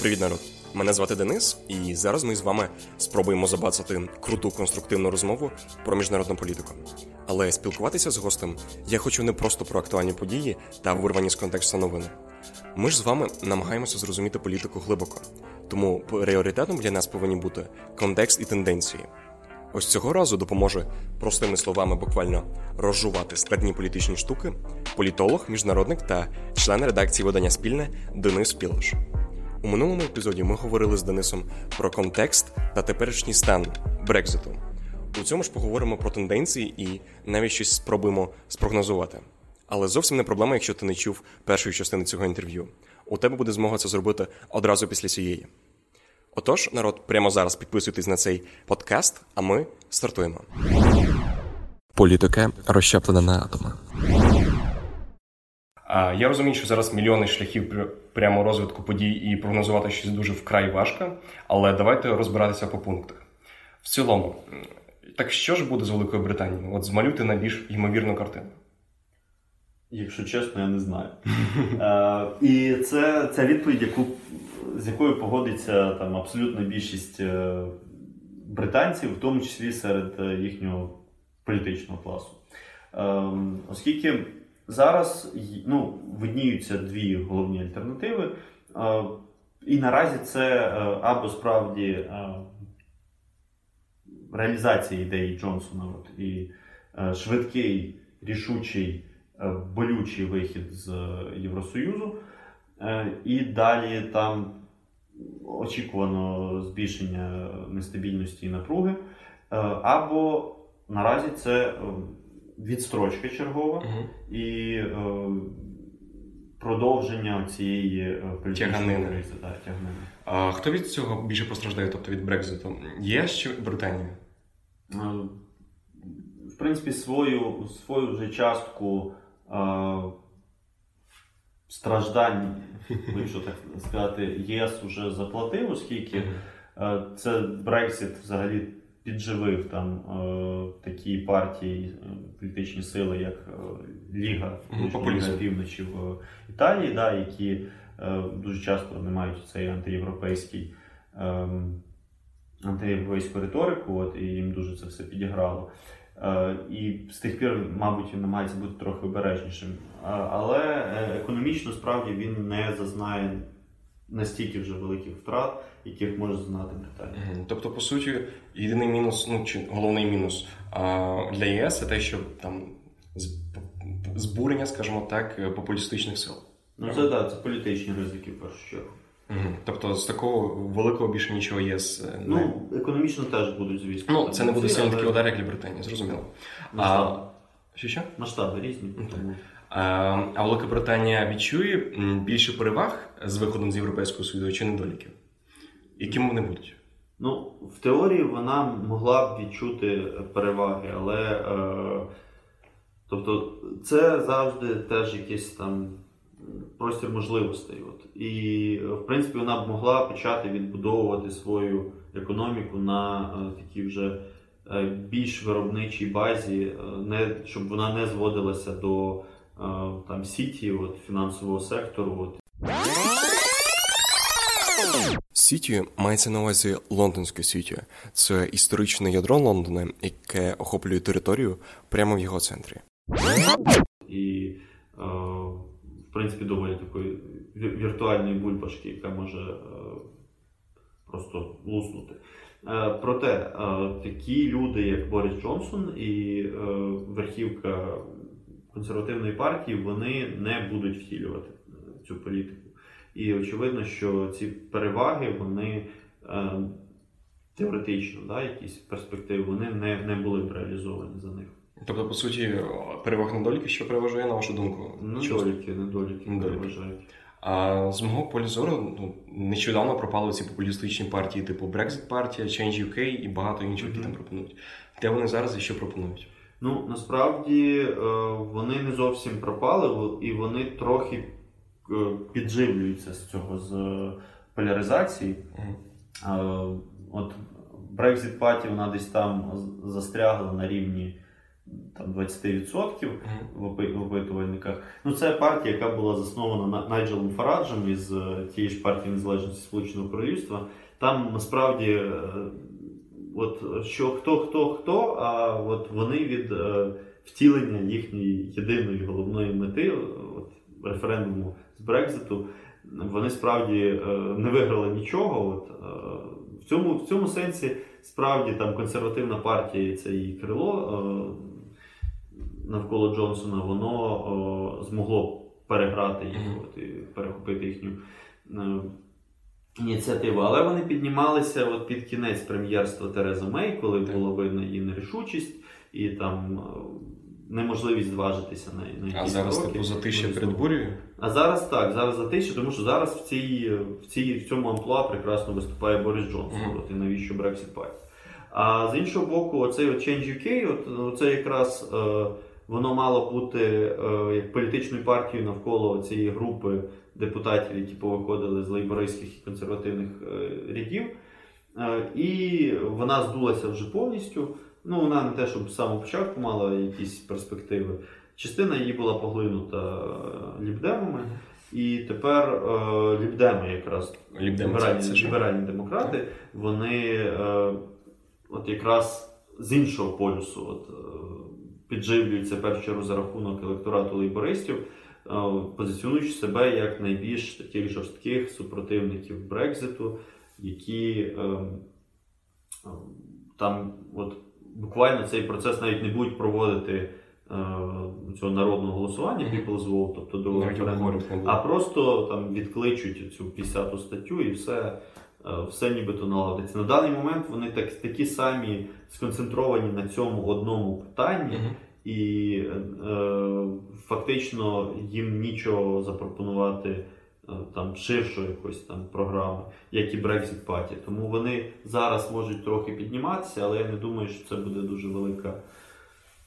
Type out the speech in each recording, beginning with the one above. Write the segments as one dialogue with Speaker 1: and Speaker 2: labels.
Speaker 1: Привіт, народ! Мене звати Денис, і зараз ми з вами спробуємо забацати круту конструктивну розмову про міжнародну політику. Але спілкуватися з гостем я хочу не просто про актуальні події та вирвані з контексту новини. Ми ж з вами намагаємося зрозуміти політику глибоко, тому пріоритетом для нас повинні бути контекст і тенденції. Ось цього разу допоможе простими словами буквально розжувати складні політичні штуки політолог, міжнародник та член редакції видання спільне Денис Пілош. У минулому епізоді ми говорили з Денисом про контекст та теперішній стан Брекзиту. У цьому ж поговоримо про тенденції і навіть щось спробуємо спрогнозувати. Але зовсім не проблема, якщо ти не чув першої частини цього інтерв'ю. У тебе буде змога це зробити одразу після цієї. Отож, народ, прямо зараз підписуйтесь на цей подкаст, а ми стартуємо. Політика розщеплена на атоми. Я розумію, що зараз мільйони шляхів прямо розвитку подій і прогнозувати щось дуже вкрай важко, але давайте розбиратися по пунктах. В цілому, так що ж буде з Великою Британією? От змалюйте найбільш ймовірну картину.
Speaker 2: Якщо чесно, я не знаю. е, І це ця відповідь, яку, з якою погодиться там абсолютна більшість е, британців, в тому числі серед е, їхнього політичного класу. Е, Оскільки зараз ну, видніються дві головні альтернативи, е, і наразі це або справді реалізація ідеї Джонсона от, і швидкий рішучий. Болючий вихід з Євросоюзу, і далі там очікувано збільшення нестабільності і напруги. Е, або наразі це відстрочка чергова угу. і продовження цієї політичної кризи. Да,
Speaker 1: А хто від цього більше постраждає, тобто від Брекзиту? ЄС чи Британія?
Speaker 2: В принципі, свою свою вже частку страждань, якщо так сказати, ЄС вже заплатив, оскільки е, це Брексит взагалі підживив там е, такі партії, е, політичні сили, як Ліга Ліга Півночі в Італії, да, які дуже часто не мають цей антиєвропейський. Ем, антиєвропейську риторику, от, і їм дуже це все підіграло. Е, і з тих пір, мабуть, він намагається бути трохи обережнішим. Але е, економічно справді він не зазнає настільки вже великих втрат, яких може зазнати Британія.
Speaker 1: Тобто, по суті, єдиний мінус, ну чи головний мінус для ЄС це те, що там збурення, скажімо так, популістичних сил.
Speaker 2: Ну це так, це політичні ризики в першу чергу.
Speaker 1: Угу. Тобто з такого великого більше нічого є. З,
Speaker 2: не... Ну, економічно теж будуть, звісно.
Speaker 1: Ну, це не буде сильно такі удари, як для Британії, зрозуміло.
Speaker 2: А,
Speaker 1: що що?
Speaker 2: Масштаби різні.
Speaker 1: Тому. А, а Велика відчує більше переваг з виходом з Європейського Союзу чи недоліків? Якими вони будуть?
Speaker 2: Ну, в теорії вона могла б відчути переваги, але е, тобто це завжди теж якісь там простір можливостей. От. І, в принципі, вона б могла почати відбудовувати свою економіку на е, такій вже е, більш виробничій базі, е, не, щоб вона не зводилася до там сіті, от, фінансового сектору. От.
Speaker 1: Сіті мається на увазі лондонське сіті. Це історичне ядро Лондона, яке охоплює територію прямо в його центрі.
Speaker 2: І е, принципі, доволі такої віртуальної бульбашки, яка може е, просто луснути. Е, проте е, такі люди, як Борис Джонсон і верхівка консервативної партії, вони не будуть втілювати цю політику. І очевидно, що ці переваги, вони теоретично, да, якісь перспективи, вони не, не були б реалізовані за них.
Speaker 1: Тобто, по суті, переваг недоліки, що переважає, на вашу думку?
Speaker 2: Недоліки, недоліки, недоліки. переважають.
Speaker 1: А з мого полю зору ну, нещодавно пропали ці популістичні партії, типу Brexit партія, Change UK і багато інших, які mm-hmm. там пропонують. Де вони зараз і що пропонують?
Speaker 2: Ну насправді е, вони не зовсім пропали, і вони трохи е, підживлюються з цього з поляризації. Mm-hmm. От Brexit партія вона десь там застрягла на рівні там 20% в опи- в опитувальниках. Ну, це партія, яка була заснована На- Найджелом Фараджем із е, тієї ж партії незалежності Сполученого Королівства. Там насправді е, от що хто, хто, хто, а от вони від е, втілення їхньої єдиної головної мети, от референдуму з Брекзиту, вони справді не виграли нічого. От, в, цьому, в цьому сенсі справді там консервативна партія, це її крило навколо Джонсона, воно е, змогло переграти їх, от, і перехопити їхню. е, Ініціативу, але вони піднімалися от під кінець прем'єрства Терези Мей, коли
Speaker 1: Так.
Speaker 2: було видно її нерішучість і там неможливість зважитися на, на
Speaker 1: А
Speaker 2: якісь
Speaker 1: зараз
Speaker 2: кроки.
Speaker 1: типу затишя перед бурею.
Speaker 2: а зараз так, зараз затиші, тому що зараз в цій, в цій в цьому амплуа прекрасно виступає Борис Джонсон.
Speaker 1: Мгм.
Speaker 2: От і навіщо Brexit Party. А з іншого боку, оцей от Change UK, от це якраз е, воно мало бути е, як політичною партією навколо цієї групи депутатів, які повиходили з лейбористських і консервативних е, рядів. Е, і вона здулася вже повністю. Ну, вона не те, щоб з самого початку мала якісь перспективи. Частина її була поглинута лібдемами, і тепер е, лібдеми якраз
Speaker 1: Лібдеми,
Speaker 2: ліберальні, ліберальні демократи, вони е, от якраз з іншого полюсу от, підживлюються першу чергу за рахунок електорату лейбористів, е, позиціонуючи себе як найбільш таких жорстких супротивників Брекзиту, які е, е, там от, буквально цей процес навіть не будуть проводити цього народного голосування. People's Vote, тобто до
Speaker 1: Навіть
Speaker 2: референдуму. А просто там відкличуть цю 50-ту статтю і все, все нібито наладиться. На даний момент вони так, такі самі сконцентровані на цьому одному питанні,
Speaker 1: Мгм.
Speaker 2: і е, фактично їм нічого запропонувати е, там ширшої якоїсь там програми, як і Brexit Party. Тому вони зараз можуть трохи підніматися, але я не думаю, що це буде дуже велика.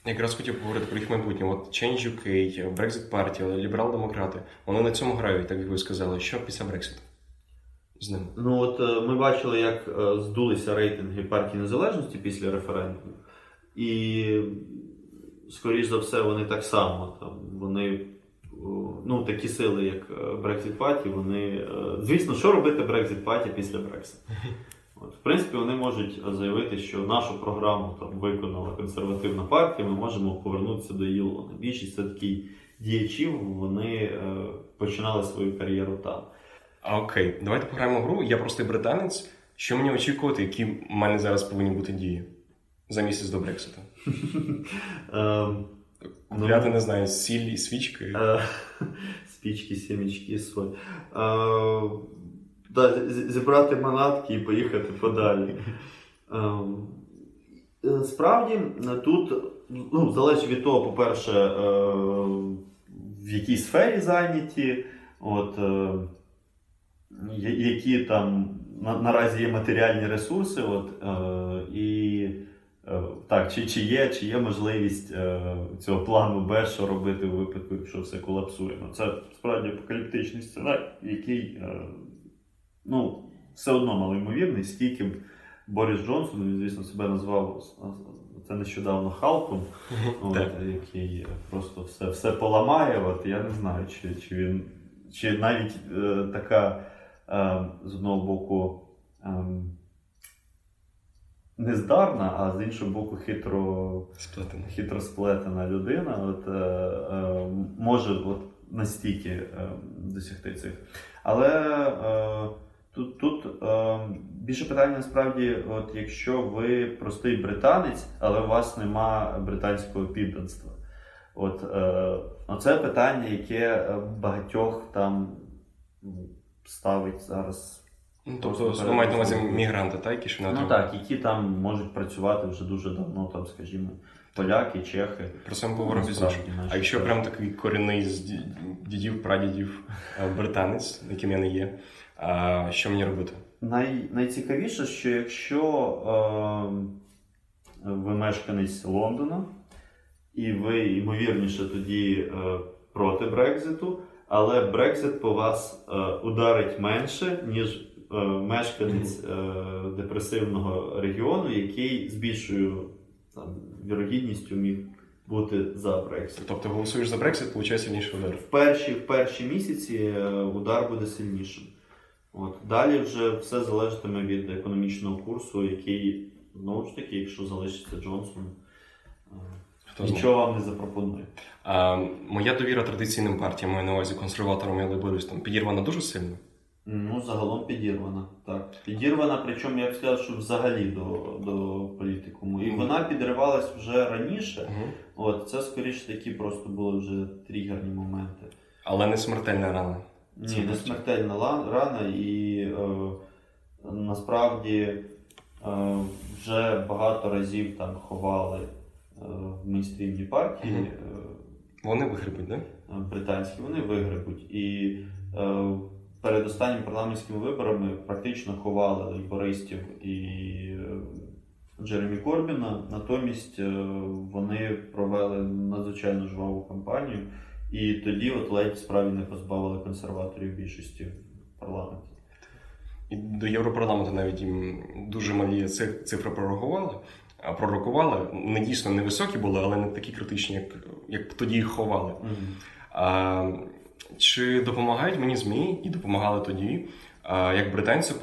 Speaker 1: Якраз хотів поговорити про їх майбутнє. От Change UK, Brexit Party, ліберал-демократи. Вони на цьому грають, так як ви сказали. Що після Брекситу? З ними.
Speaker 2: Ну от е, ми бачили, як е, здулися рейтинги партії незалежності після референдуму, і скоріш за все, вони так само там вони. Ну, такі сили, як е, Brexit Party, вони. Звісно, що робити Brexit Party після Brexit? От, в принципі, вони можуть заявити, що нашу програму там виконала консервативна партія, ми можемо повернутися до її лона. Більшість все-таки діячів вони починали свою кар'єру там.
Speaker 1: А окей, давайте пограємо в гру. Я простий британець. Що мені очікувати, які в мене зараз повинні бути дії за місяць до Брекситу?
Speaker 2: Ем,
Speaker 1: Купляти, не знаю, сіль і свічки.
Speaker 2: Е, сімічки, соль. Е, з- Зібрати манатки і поїхати подалі. Е, е, Справді, тут ну, залежить від того, по-перше, е, в якій сфері зайняті, от, які там на, наразі є матеріальні ресурси, от, е, і Е, Так, чи, чи, є, чи є можливість е, цього плану Б, що робити у випадку, якщо все колапсує? Ну, це справді апокаліптичний сценарій, який е, ну, все одно малоймовірний, скільки б Борис Джонсон, він, звісно, себе назвав це нещодавно Халком, от, який просто все, все поламає. От, я не знаю, чи, чи він чи навіть е, така з одного боку. ем, нездарна, а з іншого боку, хитро,
Speaker 1: Сплетено.
Speaker 2: хитро сплетена людина от, е, е, може от, настільки досягти цих. Але е, тут, тут е, більше питання насправді, от, якщо ви простий британець, але у вас нема британського підданства. От, е, оце питання, яке е, багатьох там м, ставить зараз.
Speaker 1: Ну, тобто, ви маєте на увазі мігранти, так, які ще не
Speaker 2: Ну так, які там можуть працювати вже дуже давно, там, скажімо, поляки, чехи.
Speaker 1: Про це ми поговоримо пізніше. А якщо прям такий корінний з дідів, прадідів е, британець, яким я не є, а що мені робити?
Speaker 2: Най, найцікавіше, що якщо е, ви мешканець Лондона, і ви, ймовірніше, тоді е, проти Брекзиту, але Брекзит по вас е, ударить менше, ніж е, мешканець е, депресивного регіону, який з більшою там, вірогідністю міг бути за Брексит.
Speaker 1: Тобто голосуєш за Брексит, получає сильніший удар.
Speaker 2: В перші, в перші місяці е, удар буде сильнішим. От. Далі вже все залежатиме від економічного курсу, який, знову ж таки, якщо залишиться Джонсон,
Speaker 1: Хто знає.
Speaker 2: нічого вам не запропонує.
Speaker 1: А, моя довіра традиційним партіям, маю на увазі консерваторам і лейбористам, підірвана дуже сильно.
Speaker 2: Ну, загалом підірвана. Так. Підірвана, причому я б сказав, що взагалі до, до політикуму. І
Speaker 1: Мгм.
Speaker 2: вона підривалась вже раніше.
Speaker 1: Угу.
Speaker 2: От, це скоріше такі просто були вже тригерні моменти.
Speaker 1: Але не смертельна рана.
Speaker 2: Ні,
Speaker 1: Це
Speaker 2: не смертельна рана, і е, насправді е, вже багато разів там ховали в мейнстрімні партії е,
Speaker 1: Вони вигребуть, так?
Speaker 2: британські, вони вигребуть. І е, перед останніми парламентськими виборами практично ховали лейбористів і е, Джеремі Корбіна. Натомість е, вони провели надзвичайно жваву кампанію. І тоді от ледь справді не позбавили консерваторів більшості в парламенті.
Speaker 1: І до Європарламенту навіть їм дуже малі ци- цифри прорахували. Пророкували не дійсно невисокі були, але не такі критичні, як, як тоді їх ховали. А, чи допомагають мені ЗМІ і допомагали тоді, а, як британцю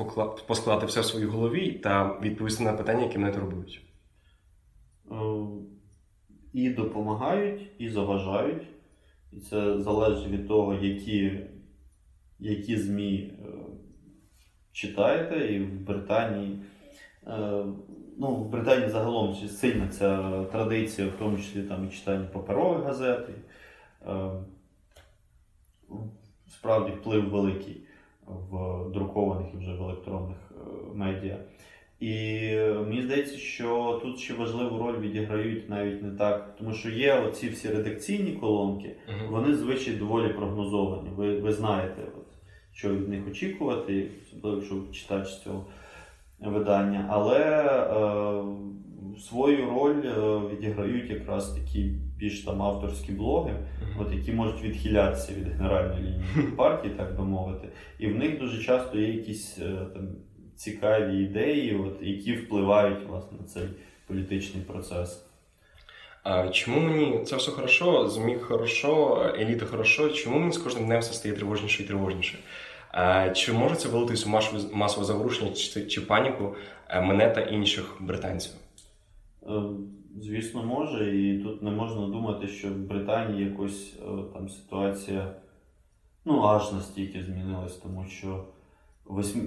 Speaker 1: поскладати все в своїй голові та відповісти на питання, які мене турбують?
Speaker 2: Е, І допомагають, і заважають. І це залежить від того, які, які ЗМІ е, читаєте. І в Британії, е, ну, в Британії загалом сильна ця традиція, в тому числі там і читання паперових газет. І, е, Справді вплив великий в друкованих і вже в електронних е, медіа. І е, мені здається, що тут ще важливу роль відіграють навіть не так, тому що є оці всі редакційні колонки, вони звичай доволі прогнозовані. Ви, ви знаєте, от, що від них очікувати, особливо якщо читач цього видання. Але е, свою роль е, відіграють якраз такі більш там авторські блоги, от, які можуть відхилятися від генеральної лінії партії, так би мовити. І в них дуже часто є якісь е, там, цікаві ідеї, от, які впливають власне, на цей політичний процес.
Speaker 1: А чому мені це все хорошо, ЗМІ хорошо, еліта хорошо? Чому мені з кожним днем все стає тривожніше і тривожніше? А, чи може це вилитись у масове, заворушення чи, паніку е, мене та інших британців?
Speaker 2: Е, Звісно, може, і тут не можна думати, що в Британії якось е, там ситуація ну, аж настільки змінилась, тому що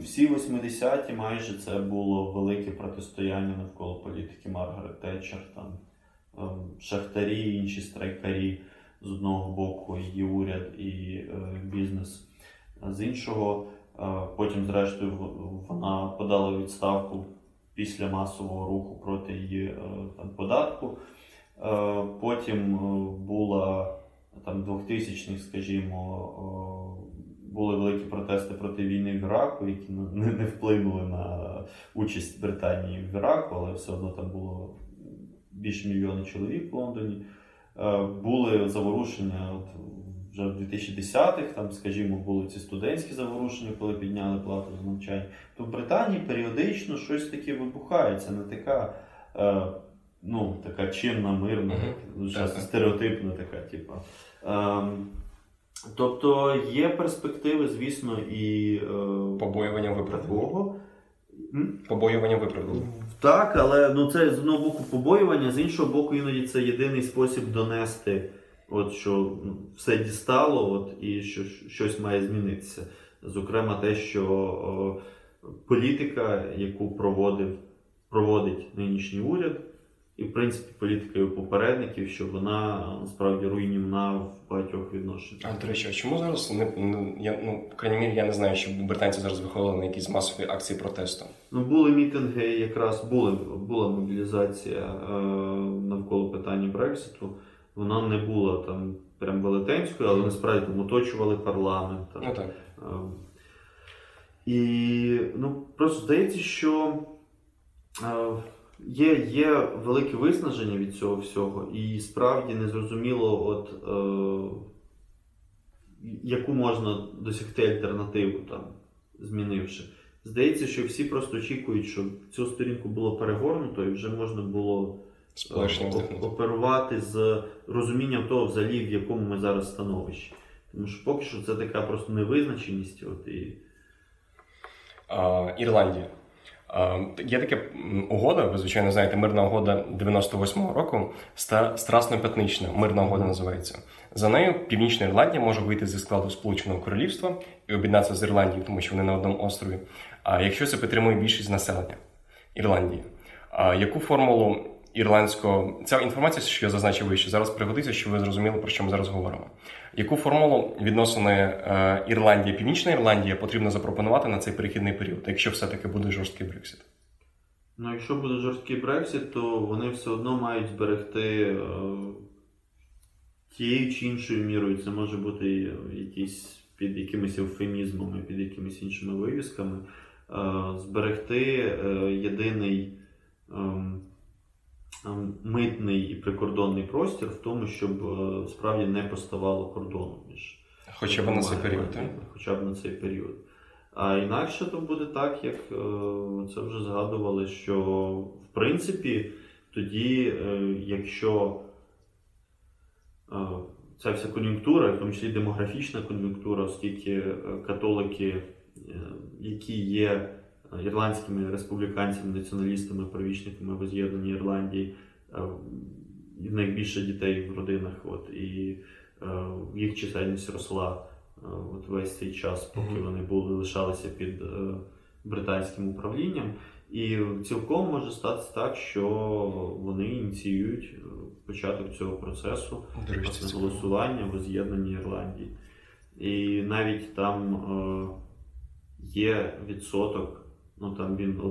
Speaker 2: всі 80-ті майже це було велике протистояння навколо політики Маргарет Тетчер, там ем, шахтарі, інші страйкарі з одного боку, і уряд, і е, з іншого. Е, Потім, зрештою, вона подала відставку після масового руху проти її е, там, податку. Е, Потім була там 2000-х, скажімо, були великі протести проти війни в Іраку, які не, вплинули на участь Британії в Іраку, але все одно там було більше мільйона чоловік в Лондоні. Були заворушення от, вже в 2010-х, там, скажімо, були ці студентські заворушення, коли підняли плату за навчання. То в Британії періодично щось таке вибухає. Це не така, е, ну, така чинна, мирна,
Speaker 1: Мгм.
Speaker 2: так,
Speaker 1: Так, так.
Speaker 2: стереотипна така, типу. Ем, тобто є перспективи, звісно, і е,
Speaker 1: Побоювання.
Speaker 2: М?
Speaker 1: Побоювання виправдали.
Speaker 2: Так, але ну це з одного боку побоювання, з іншого боку, іноді це єдиний спосіб донести, от що ну, все дістало, от і що щось має змінитися. Зокрема, те, що о, політика, яку проводив, проводить нинішній уряд, і в принципі політика його попередників, що вона насправді руйнівна в багатьох відношеннях.
Speaker 1: А до речі, а чому зараз не, не я ну, крайній мірі, я не знаю, щоб британці зараз виходили на якісь масові акції протесту.
Speaker 2: Ну, були мітинги, якраз були, була мобілізація е, навколо питання Брекситу. Вона не була там прям велетенською, але насправді там оточували парламент. Там,
Speaker 1: Ну так.
Speaker 2: е, і ну, просто здається, що е, є, є велике виснаження від цього всього, і справді незрозуміло, от, е, яку можна досягти альтернативу, там, змінивши. Здається, що всі просто очікують, щоб цю сторінку було перегорнуто і вже можна було
Speaker 1: Вздихнути.
Speaker 2: оперувати з розумінням того, взагалі, в якому ми зараз становищі. Тому що поки що це така просто невизначеність. От, і...
Speaker 1: А, Ірландія. Є така угода, ви звичайно знаєте, мирна угода 98-го року, страсно-п'ятнична, мирна угода називається. За нею Північна Ірландія може вийти зі складу Сполученого Королівства і об'єднатися з Ірландією, тому що вони на одному острові. А якщо це підтримує більшість населення Ірландії, а яку формулу ірландського ця інформація, що я зазначив вище, зараз пригодиться, щоб ви зрозуміли, про що ми зараз говоримо. Яку формулу відносини е, Ірландія, Північна Ірландія потрібно запропонувати на цей перехідний період, якщо все-таки буде жорсткий Брексит?
Speaker 2: Ну, якщо буде жорсткий Брексит, то вони все одно мають зберегти е, тією чи іншою мірою. Це може бути і якісь під якимись евфемізмами, під якимись іншими вивісками. Е, зберегти е, єдиний ем, митний і прикордонний простір в тому, щоб е, справді не поставало кордону між
Speaker 1: Хоча б на цей період, так?
Speaker 2: Хоча б на цей період. А інакше то буде так, як е, це вже згадували, що в принципі тоді, е, якщо ця вся кон'юнктура, в тому числі демографічна кон'юнктура, оскільки католики, які є ірландськими республіканцями, націоналістами, провічниками воз'єднання Ірландії, е, і в них більше дітей в родинах, от, і е, їх чисельність росла е, от весь цей час, поки
Speaker 1: Мгм.
Speaker 2: вони були лишалися під е, британським управлінням. І цілком може статися так, що вони ініціюють е, початок цього процесу власне, голосування воз'єднанні Ірландії. І навіть там е, є відсоток, ну там він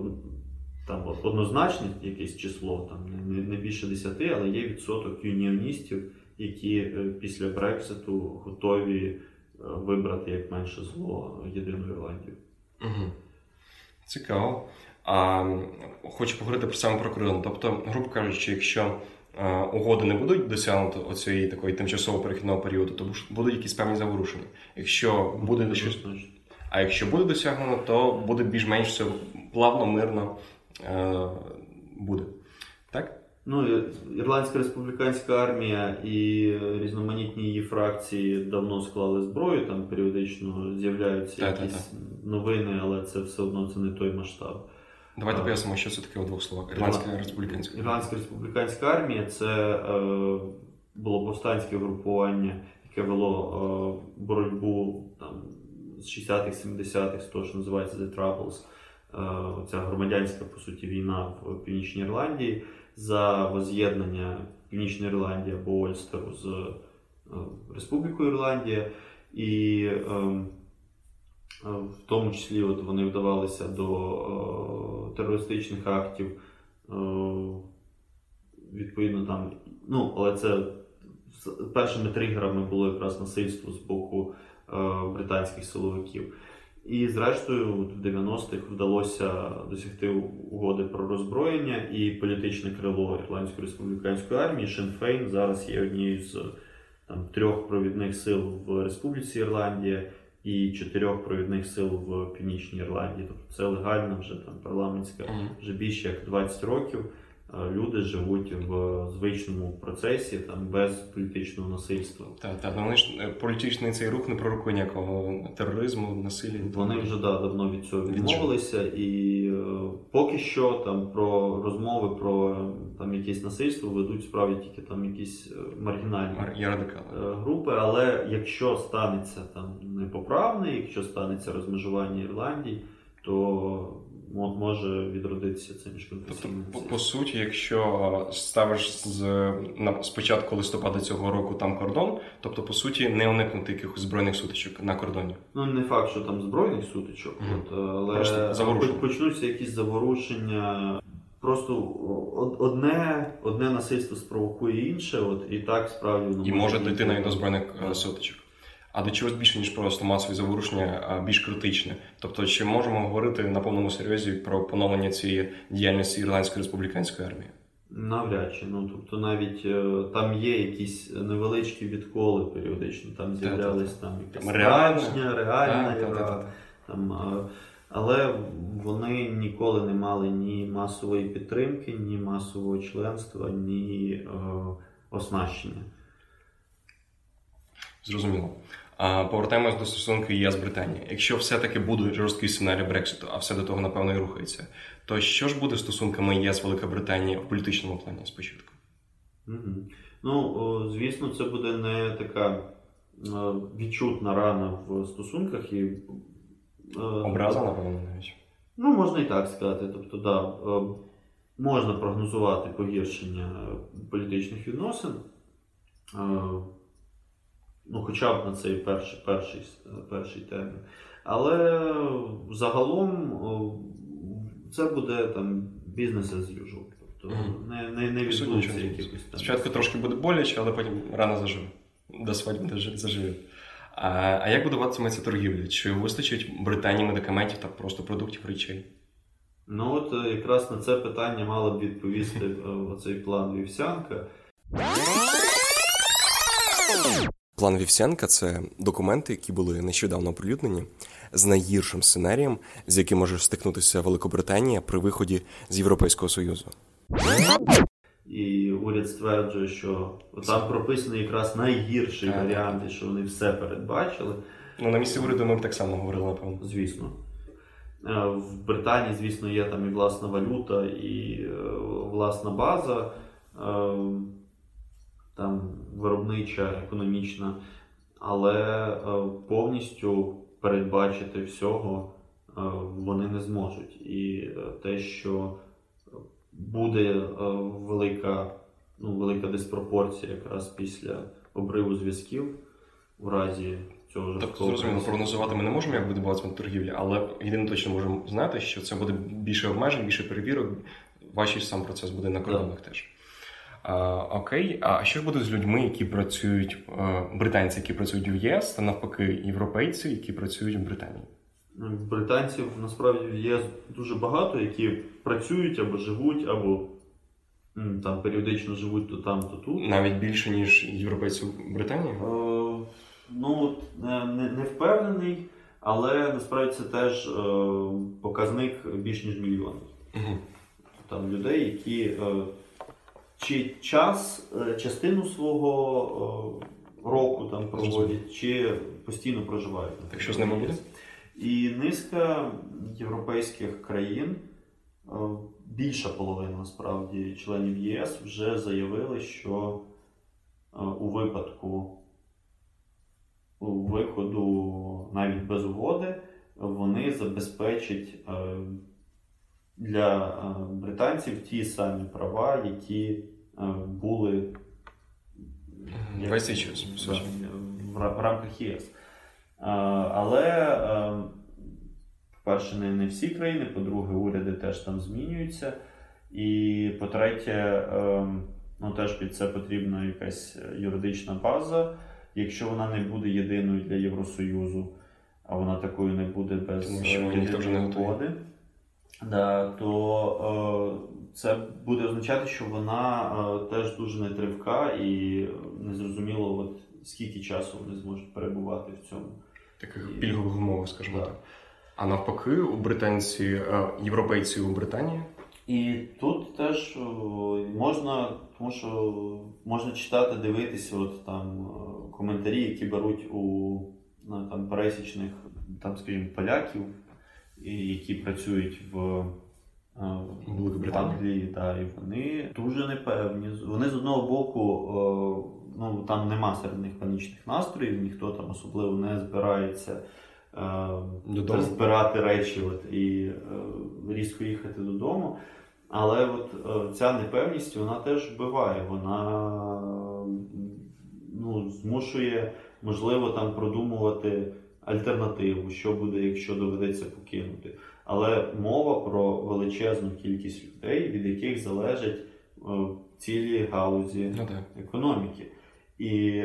Speaker 2: там однозначне якесь число, там не, не більше 10, але є відсоток юніоністів, які е, після Брекситу готові е, вибрати як менше зло єдину Ірландію.
Speaker 1: Угу. Цікаво. А хочу поговорити про саме про кордон. Тобто, грубо кажучи, якщо е, угоди не будуть досягнути оцієї такої тимчасово перехідного періоду, то будуть якісь певні заворушення. Якщо буде щось,
Speaker 2: Однозначно.
Speaker 1: А якщо буде досягнено, то буде більш-менш все плавно, мирно е, буде. Так?
Speaker 2: Ну, Ірландська республіканська армія і е, різноманітні її фракції давно склали зброю, там періодично з'являються
Speaker 1: Так, так,
Speaker 2: якісь новини, але це все одно це не той масштаб.
Speaker 1: Давайте
Speaker 2: А.
Speaker 1: пояснимо, що це таке у двох словах. Ірландська республіканська.
Speaker 2: Ірландська республіканська армія це е, було повстанське групування, яке вело е, боротьбу там, з 60-х, 70-х, з того, що називається The Troubles. Е, ця громадянська по суті війна в Північній Ірландії за воз'єднання Північної Ірландії або Ольстеру з е, Республікою Ірландія. І ем, е, в тому числі от вони вдавалися до терористичних актів. Відповідно, там, ну, але це першими тригерами було якраз насильство з боку британських силовиків. І зрештою, в 90-х вдалося досягти угоди про роззброєння, і політичне крило Ірландської республіканської армії Шенфейн зараз є однією з там, трьох провідних сил в Республіці Ірландія і чотирьох провідних сил в Північній Ірландії. Тобто це легальна вже там парламентська вже більше як 20 років. Люди живуть в звичному процесі там без політичного насильства.
Speaker 1: Так, так, вони ж е, політичний цей рух не пророкує ніякого тероризму, насилля.
Speaker 2: Вони вже да, давно від цього відмовилися, і е, поки що там про розмови про там якесь насильство ведуть справді тільки там якісь е, маргінальні
Speaker 1: Мар-
Speaker 2: групи. Але якщо станеться там непоправне, якщо станеться розмежування Ірландії, то може відродитися це
Speaker 1: Тобто,
Speaker 2: міжконфесійне
Speaker 1: по, по суті, якщо ставиш з на спочатку листопада цього року там кордон, тобто по суті не уникнути якихось збройних сутичок на кордоні.
Speaker 2: Ну не факт, що там збройних сутичок,
Speaker 1: Мгм.
Speaker 2: от, але
Speaker 1: Просто
Speaker 2: почнуться якісь заворушення. Просто одне, одне насильство спровокує інше, от і так справді воно
Speaker 1: І може
Speaker 2: дійти.
Speaker 1: дійти навіть до збройних е, сутичок. А до чогось більше, ніж просто масові заворушення, а більш критичне. Тобто, чи можемо говорити на повному серйозі про поновлення цієї діяльності Ірландської республіканської армії?
Speaker 2: Навряд чи. Ну тобто навіть е, там є якісь невеличкі відколи періодично. Там з'являлись там якась
Speaker 1: реальна.
Speaker 2: реальна
Speaker 1: так.
Speaker 2: Там, е, Але вони ніколи не мали ні масової підтримки, ні масового членства, ні е, оснащення.
Speaker 1: Зрозуміло. Повертаємось до стосунків ЄС Британії. Якщо все-таки буде жорсткий сценарій Брекситу, а все до того, напевно, і рухається, то що ж буде стосунками ЄС Велика Британія в політичному плані спочатку?
Speaker 2: Угу. Ну, звісно, це буде не така е, відчутна рана в стосунках і. е,
Speaker 1: Образа, напевно, навіть.
Speaker 2: Ну, можна і так сказати. Тобто, да, е, можна прогнозувати погіршення політичних відносин. Е, Ну, хоча б на цей перший, перший, перший термін. Але загалом це буде там бізнес as usual. Тобто не, не, не відбудеться якихось там.
Speaker 1: Спочатку трошки буде боляче, але потім рано заживе. До свадьби заживе. А, а як будуватиме ця торгівля? Чи вистачить Британії медикаментів та просто продуктів речей?
Speaker 2: Ну от е, якраз на це питання мала б відповісти е, оцей план Вівсянка.
Speaker 1: План Вівсянка це документи, які були нещодавно оприлюднені з найгіршим сценарієм, з яким може стикнутися Великобританія при виході з Європейського Союзу.
Speaker 2: І уряд стверджує, що там прописаний якраз найгірший
Speaker 1: Так.
Speaker 2: варіант, і що вони все передбачили.
Speaker 1: Ну, на місці уряду ми б так само говорили, напевно.
Speaker 2: Звісно. Е, В Британії, звісно, є там і власна валюта, і е, власна база, е, там виробнича, економічна, але е, повністю передбачити всього е, вони не зможуть. І е, те, що буде велика, ну, велика диспропорція якраз після обриву зв'язків в разі цього
Speaker 1: Тобто, зрозуміло, прогнозувати ми не можемо, як буде відбуватися торгівля, але єдине точно можемо знати, що це буде більше обмежень, більше перевірок, важчий сам процес буде на кордонах теж. А, окей, а що ж буде з людьми, які працюють, е, британці, які працюють в ЄС, та навпаки, європейці, які працюють в Британії?
Speaker 2: Британців насправді в ЄС дуже багато, які працюють або живуть, або там періодично живуть то там, то тут.
Speaker 1: Навіть більше, ніж європейці в Британії?
Speaker 2: Е, ну, е, не, не впевнений, але насправді це теж е, показник більш ніж мільйон.
Speaker 1: Угу.
Speaker 2: Там людей, які е, чи час, е, частину свого е, року там проводять, чи постійно проживають.
Speaker 1: Так що з ними буде?
Speaker 2: І низка європейських країн, е, більша половина насправді членів ЄС вже заявили, що у випадку виходу навіть без угоди вони забезпечать для британців ті самі права, які були як-
Speaker 1: Весь час,
Speaker 2: в в рамках ЄС. Але, е, по-перше, не, не всі країни, по-друге, уряди теж там змінюються. І по-третє, е, ну, теж під це потрібна якась юридична база. Якщо вона не буде єдиною для Євросоюзу, а вона такою не буде без е, єдиної угоди, то е, це буде означати, що вона е, теж дуже нетривка і незрозуміло, от скільки часу вони зможуть перебувати в цьому.
Speaker 1: Таких пільгових умовах, скажімо
Speaker 2: Так.
Speaker 1: так. А навпаки, у британці, е, європейці у Британії
Speaker 2: І тут теж можна, тому що можна читати, дивитися, от там коментарі, які беруть у ну, там, пересічних, там, скажімо, поляків, які працюють в, е? Англії, да, і вони дуже непевні. Вони з одного боку, е, ну там нема серед них панічних настроїв, ніхто там особливо не збирається. е,
Speaker 1: Додому?
Speaker 2: збирати речі от, і різко їхати додому. Але от ця непевність вона теж вбиває. Вона ну, змушує, можливо, там продумувати альтернативу, що буде, якщо доведеться покинути. Але мова про величезну кількість людей, від яких залежать е, цілі галузі
Speaker 1: ну так.
Speaker 2: економіки. І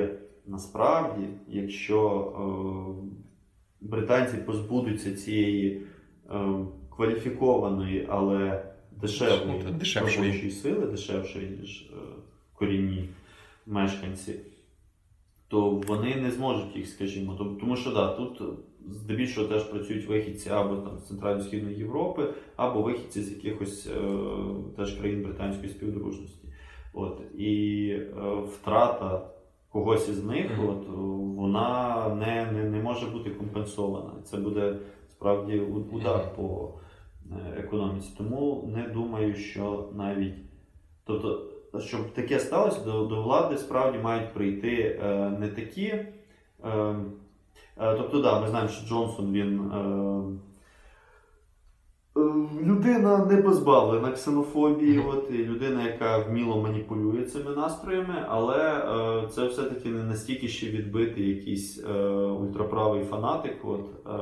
Speaker 2: насправді, якщо е, британці позбудуться цієї е, кваліфікованої, але дешевої робочої сили, дешевшої, ніж корінні мешканці, то вони не зможуть їх, скажімо. Тому що да, тут здебільшого теж працюють вихідці або там з Центрально-Східної Європи, або вихідці з якихось е, теж країн британської співдружності. От, І е, втрата когось із них, mm-hmm. от, вона не, не, не може бути компенсована. Це буде справді удар mm-hmm. по е, економіці. Тому не думаю, що навіть. Тобто, щоб таке сталося, до до влади справді мають прийти е, не такі. Е, е, тобто, да, ми знаємо, що Джонсон він. Е, Е, людина не позбавлена ксенофобії, от, і людина, яка вміло маніпулює цими настроями, але е, це все-таки не настільки ще відбитий якийсь е, ультраправий фанатик, от, е,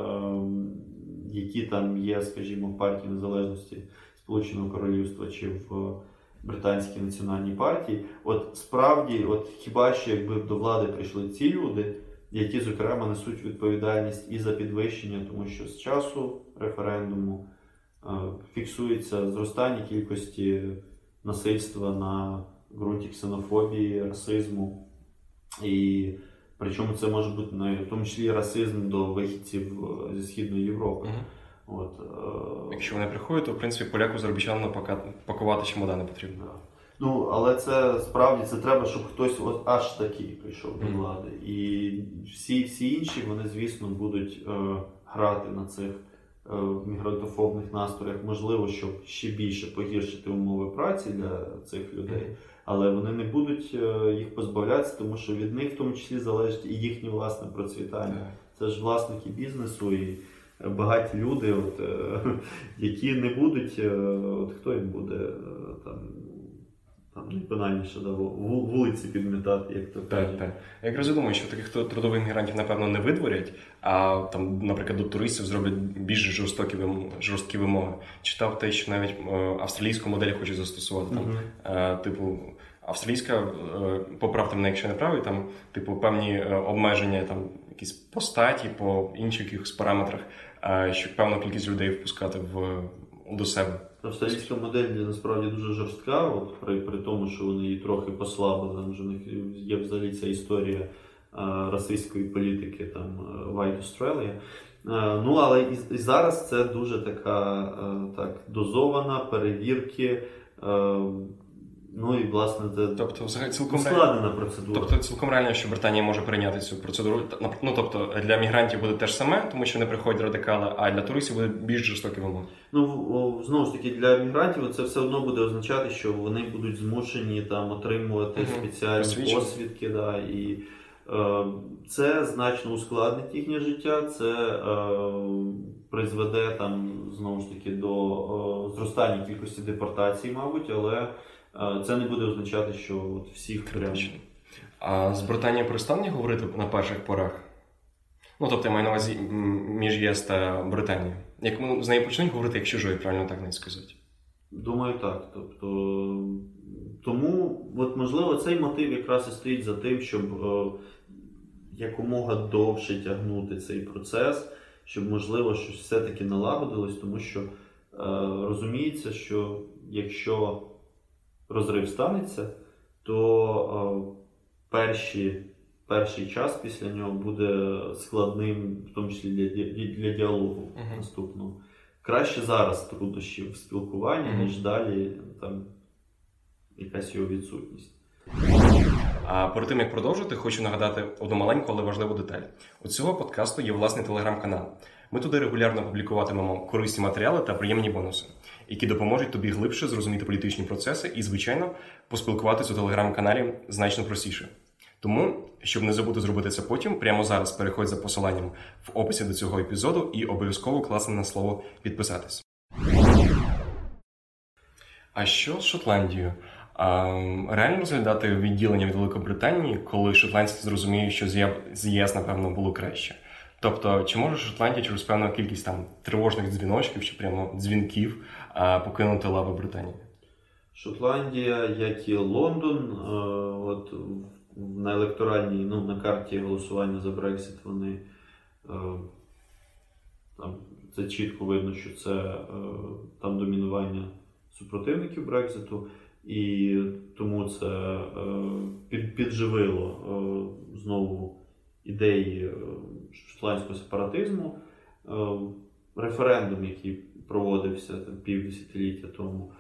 Speaker 2: які там є, скажімо, в партії незалежності Сполученого Королівства чи в Британській національній партії. От справді, от хіба що якби до влади прийшли ці люди, які, зокрема, несуть відповідальність і за підвищення, тому що з часу референдуму фіксується зростання кількості насильства на ґрунті ксенофобії, расизму. І причому це може бути в тому числі расизм до вихідців зі Східної Європи.
Speaker 1: Угу. От, е... Якщо вони приходять, то в принципі поляку заробітчанам пакувати чемодани потрібно.
Speaker 2: Ну, але це справді це треба, щоб хтось от аж такий прийшов до влади. І всі всі інші, вони, звісно, будуть е, грати на цих Е, мігрантофобних настроях, можливо, щоб ще більше погіршити умови праці для цих людей, але вони не будуть е, їх позбавлятися, тому що від них в тому числі залежить і їхнє власне процвітання. Це ж власники бізнесу і багаті люди, от, е, які не будуть, от хто їм буде там там найбанальніше да, вулиці підмітати, як то
Speaker 1: кажуть. Так, так. Я якраз думаю, що таких трудових мігрантів, напевно, не видворять, а там, наприклад, до туристів зроблять більш жорстокі жорсткі вимоги. Читав те, що навіть е, австралійську модель хочуть застосувати. Там, uh-huh. Типу, австралійська, е, поправте мене, якщо не правий, там, типу, певні обмеження, там, якісь по статі, по інших якихось параметрах, щоб певну кількість людей впускати в до себе.
Speaker 2: Австралійська модель насправді дуже жорстка, от при при тому, що вони її трохи послабили. Вже є взагалі ця історія російської політики, там White Australia. Ну але і, і зараз це дуже така так дозована перевірки. Ну і власне це
Speaker 1: тобто, взагалі цілком
Speaker 2: складена процедура.
Speaker 1: Тобто цілком реально, що Британія може прийняти цю процедуру. Ну тобто для мігрантів буде те ж саме, тому що не приходять радикали, а для туристів буде більш жорстокі вимоги.
Speaker 2: Ну знову ж таки для мігрантів це все одно буде означати, що вони будуть змушені там отримувати угу. спеціальні посвідки. Да, і е, це значно ускладнить їхнє життя. Це е, призведе там знову ж таки до е, зростання кількості депортацій, мабуть, але це не буде означати, що от всіх прям...
Speaker 1: А з Британією перестане говорити на перших порах? Ну, тобто, я маю на увазі між ЄС та Британією. Як ну, з нею почнуть говорити, як чужою, правильно так не сказати?
Speaker 2: Думаю, так. Тобто, Тому, от, можливо, цей мотив якраз і стоїть за тим, щоб е, якомога довше тягнути цей процес, щоб, можливо, щось все-таки налагодилось, тому що е, розуміється, що якщо розрив станеться, то перші, перший час після нього буде складним, в тому числі для для діалогу uh-huh. наступного. Краще зараз труднощі в спілкуванні, uh-huh. ніж далі там якась його відсутність.
Speaker 1: А перед тим як продовжити, хочу нагадати одну маленьку, але важливу деталь. У цього подкасту є власний телеграм-канал. Ми туди регулярно публікуватимемо корисні матеріали та приємні бонуси, які допоможуть тобі глибше зрозуміти політичні процеси і, звичайно, поспілкуватися у телеграм-каналі значно простіше. Тому, щоб не забути зробити це потім, прямо зараз переходь за посиланням в описі до цього епізоду і обов'язково класне на слово підписатись. А що з Шотландією? А, Реально розглядати відділення від Великобританії, коли шотландці зрозуміють, що з ЄС, напевно, було краще. Тобто, чи може Шотландія через певну кількість там тривожних дзвіночків чи прямо дзвінків покинути лави Британії?
Speaker 2: Шотландія, як і Лондон, е, от на електоральній ну, на карті голосування за Брексит, вони е, там це чітко видно, що це е, там домінування супротивників Брекситу. І тому це підживило знову ідеї шотландського сепаратизму. Референдум, який проводився там, півдесятиліття тому,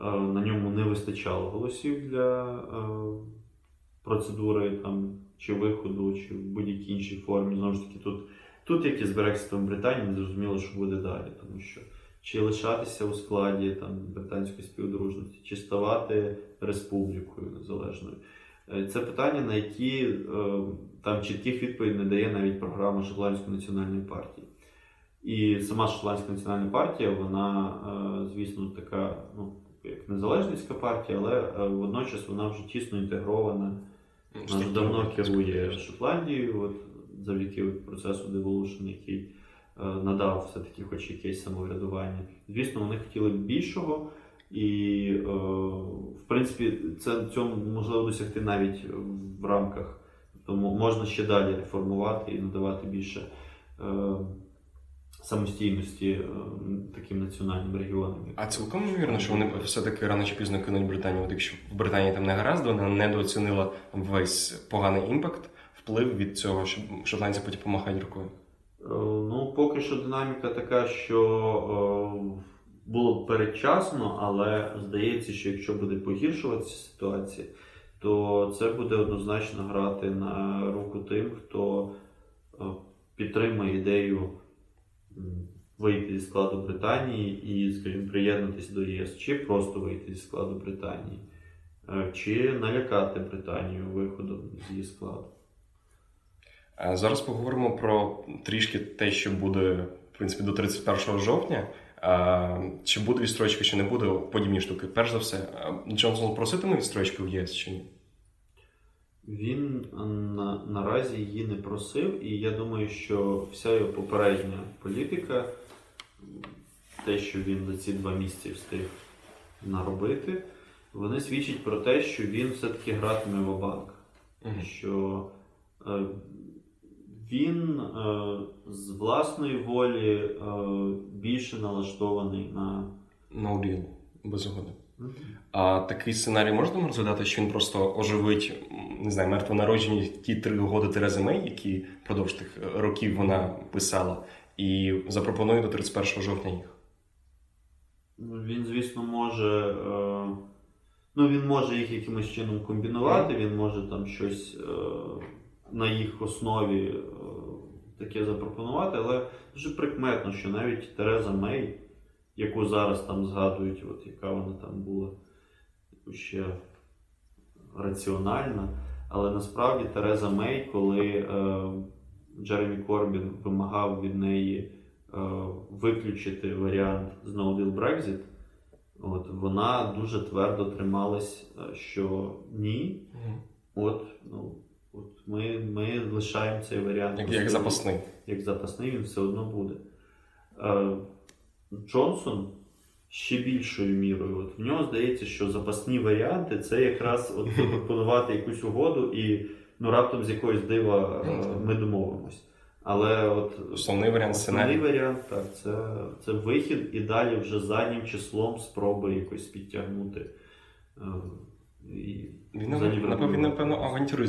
Speaker 2: е, на ньому не вистачало голосів для е, процедури там, чи виходу, чи в будь-якій іншій формі. Знову ж таки, тут, тут як і з Брекситом Британії, не зрозуміло, що буде далі, тому що чи лишатися у складі там, британської співдружності, чи ставати республікою незалежною. Е, Це питання, на які там чітких відповідей не дає навіть програма Шотландської національної партії. І сама Шотландська національна партія, вона, е, звісно, така, ну, як незалежницька партія, але е, водночас вона вже тісно інтегрована. Вона вже давно керує Шотландією, от, завдяки от процесу Devolution, який е, надав все-таки хоч якесь самоврядування. Звісно, вони хотіли б більшого, і, е, в принципі, це цьому можливо досягти навіть в рамках. Тому можна ще далі реформувати і надавати більше е, самостійності е, таким національним регіонам.
Speaker 1: А цілком ймовірно, що вони все-таки рано чи пізно кинуть Британію. От якщо в Британії там не гаразд, вона недооцінила весь поганий імпакт, вплив від цього, щоб шотландці потім помахають рукою.
Speaker 2: Е, Ну, поки що динаміка така, що е, було б передчасно, але здається, що якщо буде погіршуватися ситуація, то це буде однозначно грати на руку тим, хто підтримує ідею вийти зі складу Британії і, скажімо, приєднатися до ЄС, чи просто вийти зі складу Британії, е, чи налякати Британію виходом з її складу.
Speaker 1: Зараз поговоримо про трішки те, що буде в принципі до 31 жовтня. А, Чи буде відстрочка, чи не буде, подібні штуки. Перш за все, Джонсон проситиме відстрочки в ЄС чи ні?
Speaker 2: Він на, наразі її не просив, і я думаю, що вся його попередня політика, те, що він за ці два місяці встиг наробити, вони свідчать про те, що він все-таки гратиме в банк. Що е, він е, з власної волі е, більше налаштований на.
Speaker 1: No deal, без угоди. А такий сценарій можна розглядати, що він просто оживить не знаю, мертвонароджені ті три угоди Терези Мей, які впродовж тих років вона писала, і запропонує до 31 жовтня їх.
Speaker 2: Він, звісно, може. Е, ну, він може їх якимось чином комбінувати, він може там щось е, на їх основі е, таке запропонувати, але дуже прикметно, що навіть Тереза Мей, яку зараз там згадують, от яка вона там була ще раціональна, але насправді Тереза Мей, коли е, Джеремі Корбін вимагав від неї е, виключити варіант з No Deal Brexit, от, вона дуже твердо трималась, е, що ні, от, ну, от ми, ми лишаємо цей варіант.
Speaker 1: Як, як запасний.
Speaker 2: Як запасний він все одно буде. Е, Джонсон ще більшою мірою. От в нього здається, що запасні варіанти це якраз от запропонувати якусь угоду і ну, раптом з якоїсь дива е, ми домовимось. Але от
Speaker 1: Основний варіант
Speaker 2: основний варіант так, це, це вихід і далі вже заднім числом спроби якось підтягнути. е, І
Speaker 1: Він, напевно, він, напевно.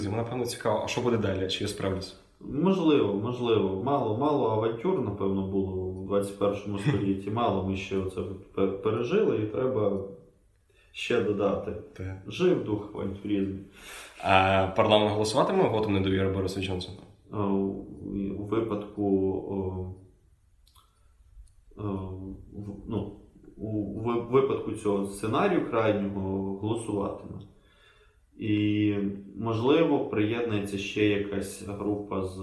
Speaker 1: Йому, напевно, цікаво, а що буде далі, чи я справлюсь?
Speaker 2: Можливо, можливо. Мало, мало авантюр, напевно, було в 21 столітті. Мало ми ще це пережили, і треба ще додати. Жив дух авантюризму.
Speaker 1: А парламент голосуватиме готом недовіри Борису Джонсону?
Speaker 2: Е, У випадку, о, е, ну, у випадку цього сценарію крайнього голосуватиме. І, можливо, приєднується ще якась група з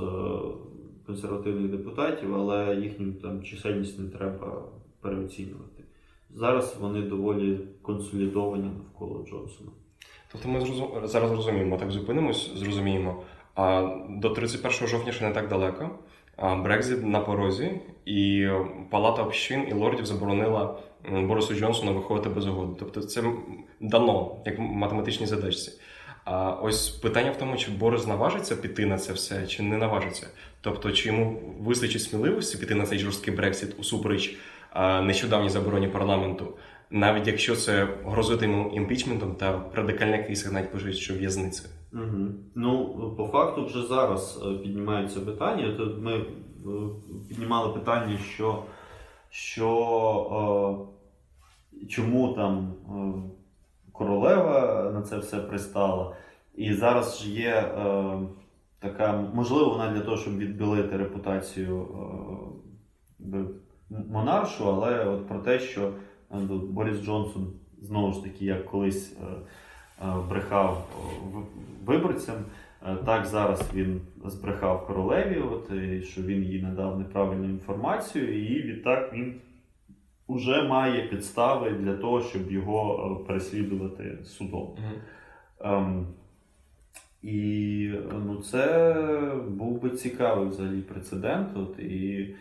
Speaker 2: консервативних депутатів, але їхню там чисельність не треба переоцінювати. Зараз вони доволі консолідовані навколо Джонсона.
Speaker 1: Тобто ми зараз розуміємо, так зупинимось, зрозуміємо. А до 31 жовтня ще не так далеко. Брекзит на порозі, і Палата общин і лордів заборонила Борису Джонсону виходити без угоди. Тобто це дано, як в математичній задачці. А ось питання в тому, чи Борис наважиться піти на це все, чи не наважиться. Тобто, чи йому вистачить сміливості піти на цей жорсткий Брексит усупереч нещодавній забороні парламенту, навіть якщо це грозити йому імпічментом та радикальні кейси навіть пишуть, що в'язницею.
Speaker 2: Угу. Ну, по факту, вже зараз е, піднімаються питання. Тут ми е, піднімали питання, що, що е, чому там е, королева на це все пристала. І зараз ж є е, така, можливо, вона для того, щоб відбілити репутацію е, монаршу, але от про те, що е, Борис Джонсон знову ж таки, як колись. Е, Е, брехав виборцям. Е, так, зараз він збрехав королеві, от, що він їй надав неправильну інформацію, і відтак він вже має підстави для того, щоб його переслідувати судом. Mm ем, ну, це був би цікавий взагалі прецедент. От, і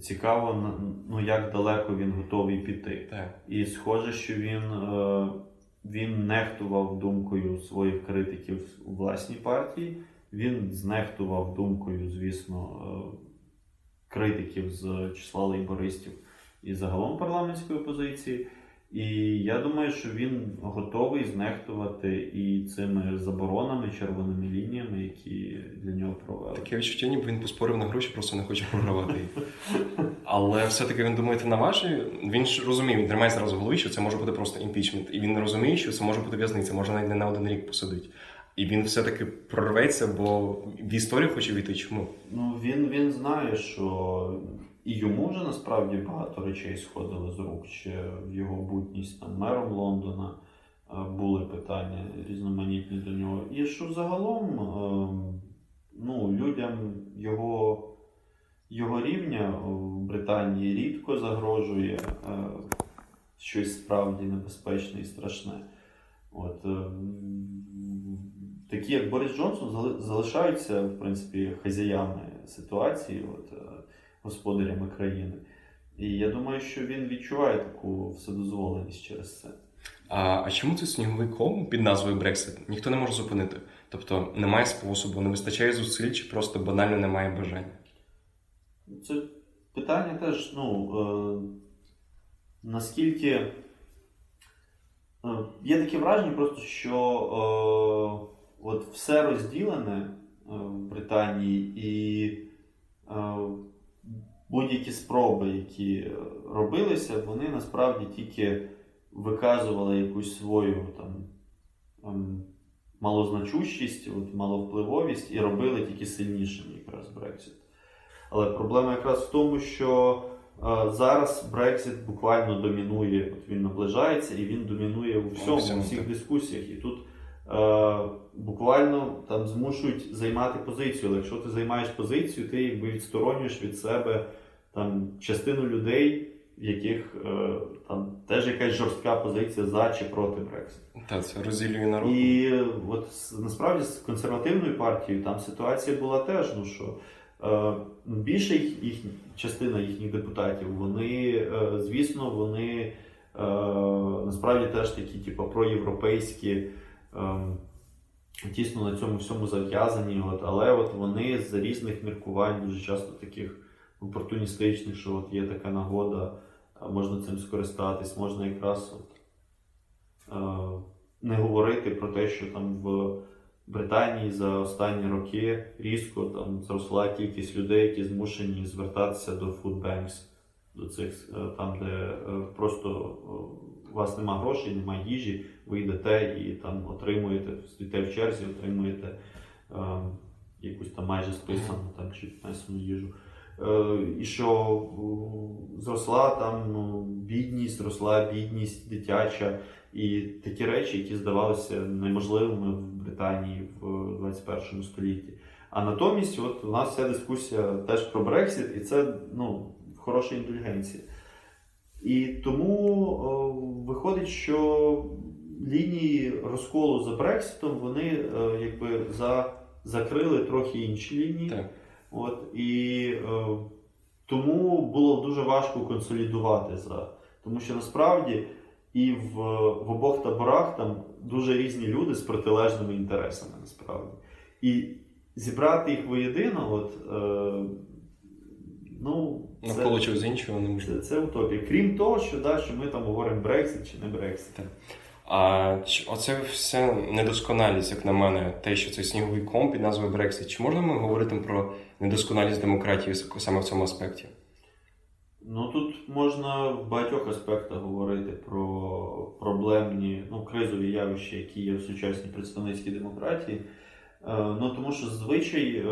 Speaker 2: цікаво, ну, як далеко він готовий піти.
Speaker 1: Так.
Speaker 2: І схоже, що він. Е, він нехтував думкою своїх критиків у власній партії. Він знехтував думкою, звісно, е, критиків з числа лейбористів і загалом парламентської опозиції. І я думаю, що він готовий знехтувати і цими заборонами, червоними лініями, які для нього провели.
Speaker 1: Таке відчуття, ніби він поспорив на гроші, просто не хоче програвати. Але все-таки він думає на ваші. Він ж розуміє, він тримає зараз в голові, що це може бути просто імпічмент. І він не розуміє, що це може бути в'язниця, може навіть не на один рік посадить. І він все-таки прорветься, бо в історію хоче війти. Чому?
Speaker 2: Ну він він знає, що і йому вже насправді багато речей сходили з рук. Ще в його бутність там мером Лондона е, були питання різноманітні до нього. І що загалом ем, ну, людям його його рівня в Британії рідко загрожує е, щось справді небезпечне і страшне. От, е, Такі, як Борис Джонсон, залишаються в принципі хазяями ситуації. От, господарями країни. І я думаю, що він відчуває таку вседозволеність через це.
Speaker 1: А а чому цей сніговий ком під назвою Брексит ніхто не може зупинити? Тобто немає способу, не вистачає зусиль, чи просто банально немає бажання?
Speaker 2: Це питання теж, ну е, наскільки е, є таке враження, просто що е, от все розділене е, в Британії і. Будь-які спроби, які робилися, вони насправді тільки виказували якусь свою там ем, малозначущість, от, маловпливовість і робили тільки сильнішим якраз Брексит. Але проблема якраз в тому, що е, зараз Брексит буквально домінує, от він наближається і він домінує у всьому, у всіх дискусіях. І тут буквально там змушують займати позицію. Але якщо ти займаєш позицію, ти якби відсторонюєш від себе там частину людей, в яких е, там теж якась жорстка позиція за чи проти Брекситу.
Speaker 1: Так, це розділює народ.
Speaker 2: І от насправді з консервативною партією там ситуація була теж, ну що. Е, більше їх, їх частина їхніх депутатів, вони, е, звісно, вони е, насправді теж такі, типу, проєвропейські, тісно на цьому всьому зав'язані, от, але от вони з різних міркувань дуже часто таких опортуністичних, що от є така нагода, можна цим скористатись, можна якраз от, е, не говорити про те, що там в Британії за останні роки різко там зросла кількість людей, які змушені звертатися до banks, до цих е, там, де е, просто у вас нема грошей, немає їжі, ви йдете і там отримуєте, стоїте в черзі, отримуєте е, якусь там майже списану там, чи піднесену їжу. Е, і що зросла там ну, бідність, зросла бідність дитяча і такі речі, які здавалися неможливими в Британії в 21 столітті. А натомість, от у нас вся дискусія теж про Брексит, і це ну, хороша інтелігенція. І тому о, виходить, що лінії розколу за Брекситом вони е, якби за, закрили трохи інші лінії.
Speaker 1: Так.
Speaker 2: От, І е, тому було дуже важко консолідувати за. Тому що насправді і в в обох таборах там дуже різні люди з протилежними інтересами. насправді. І зібрати їх воєдино, от, е, ну, це,
Speaker 1: Навколо чогось іншого не можна.
Speaker 2: це, це утопія. Крім того, що, да, що ми там говоримо Брексит чи не Брексит.
Speaker 1: А оце все недосконалість, як на мене, те, що цей сніговий ком під назвою Брексит. Чи можна ми говорити про недосконалість демократії саме в цьому аспекті?
Speaker 2: Ну тут можна в багатьох аспектах говорити про проблемні, ну, кризові явища, які є в сучасній представницькій демократії. Е, ну тому що зазвичай е,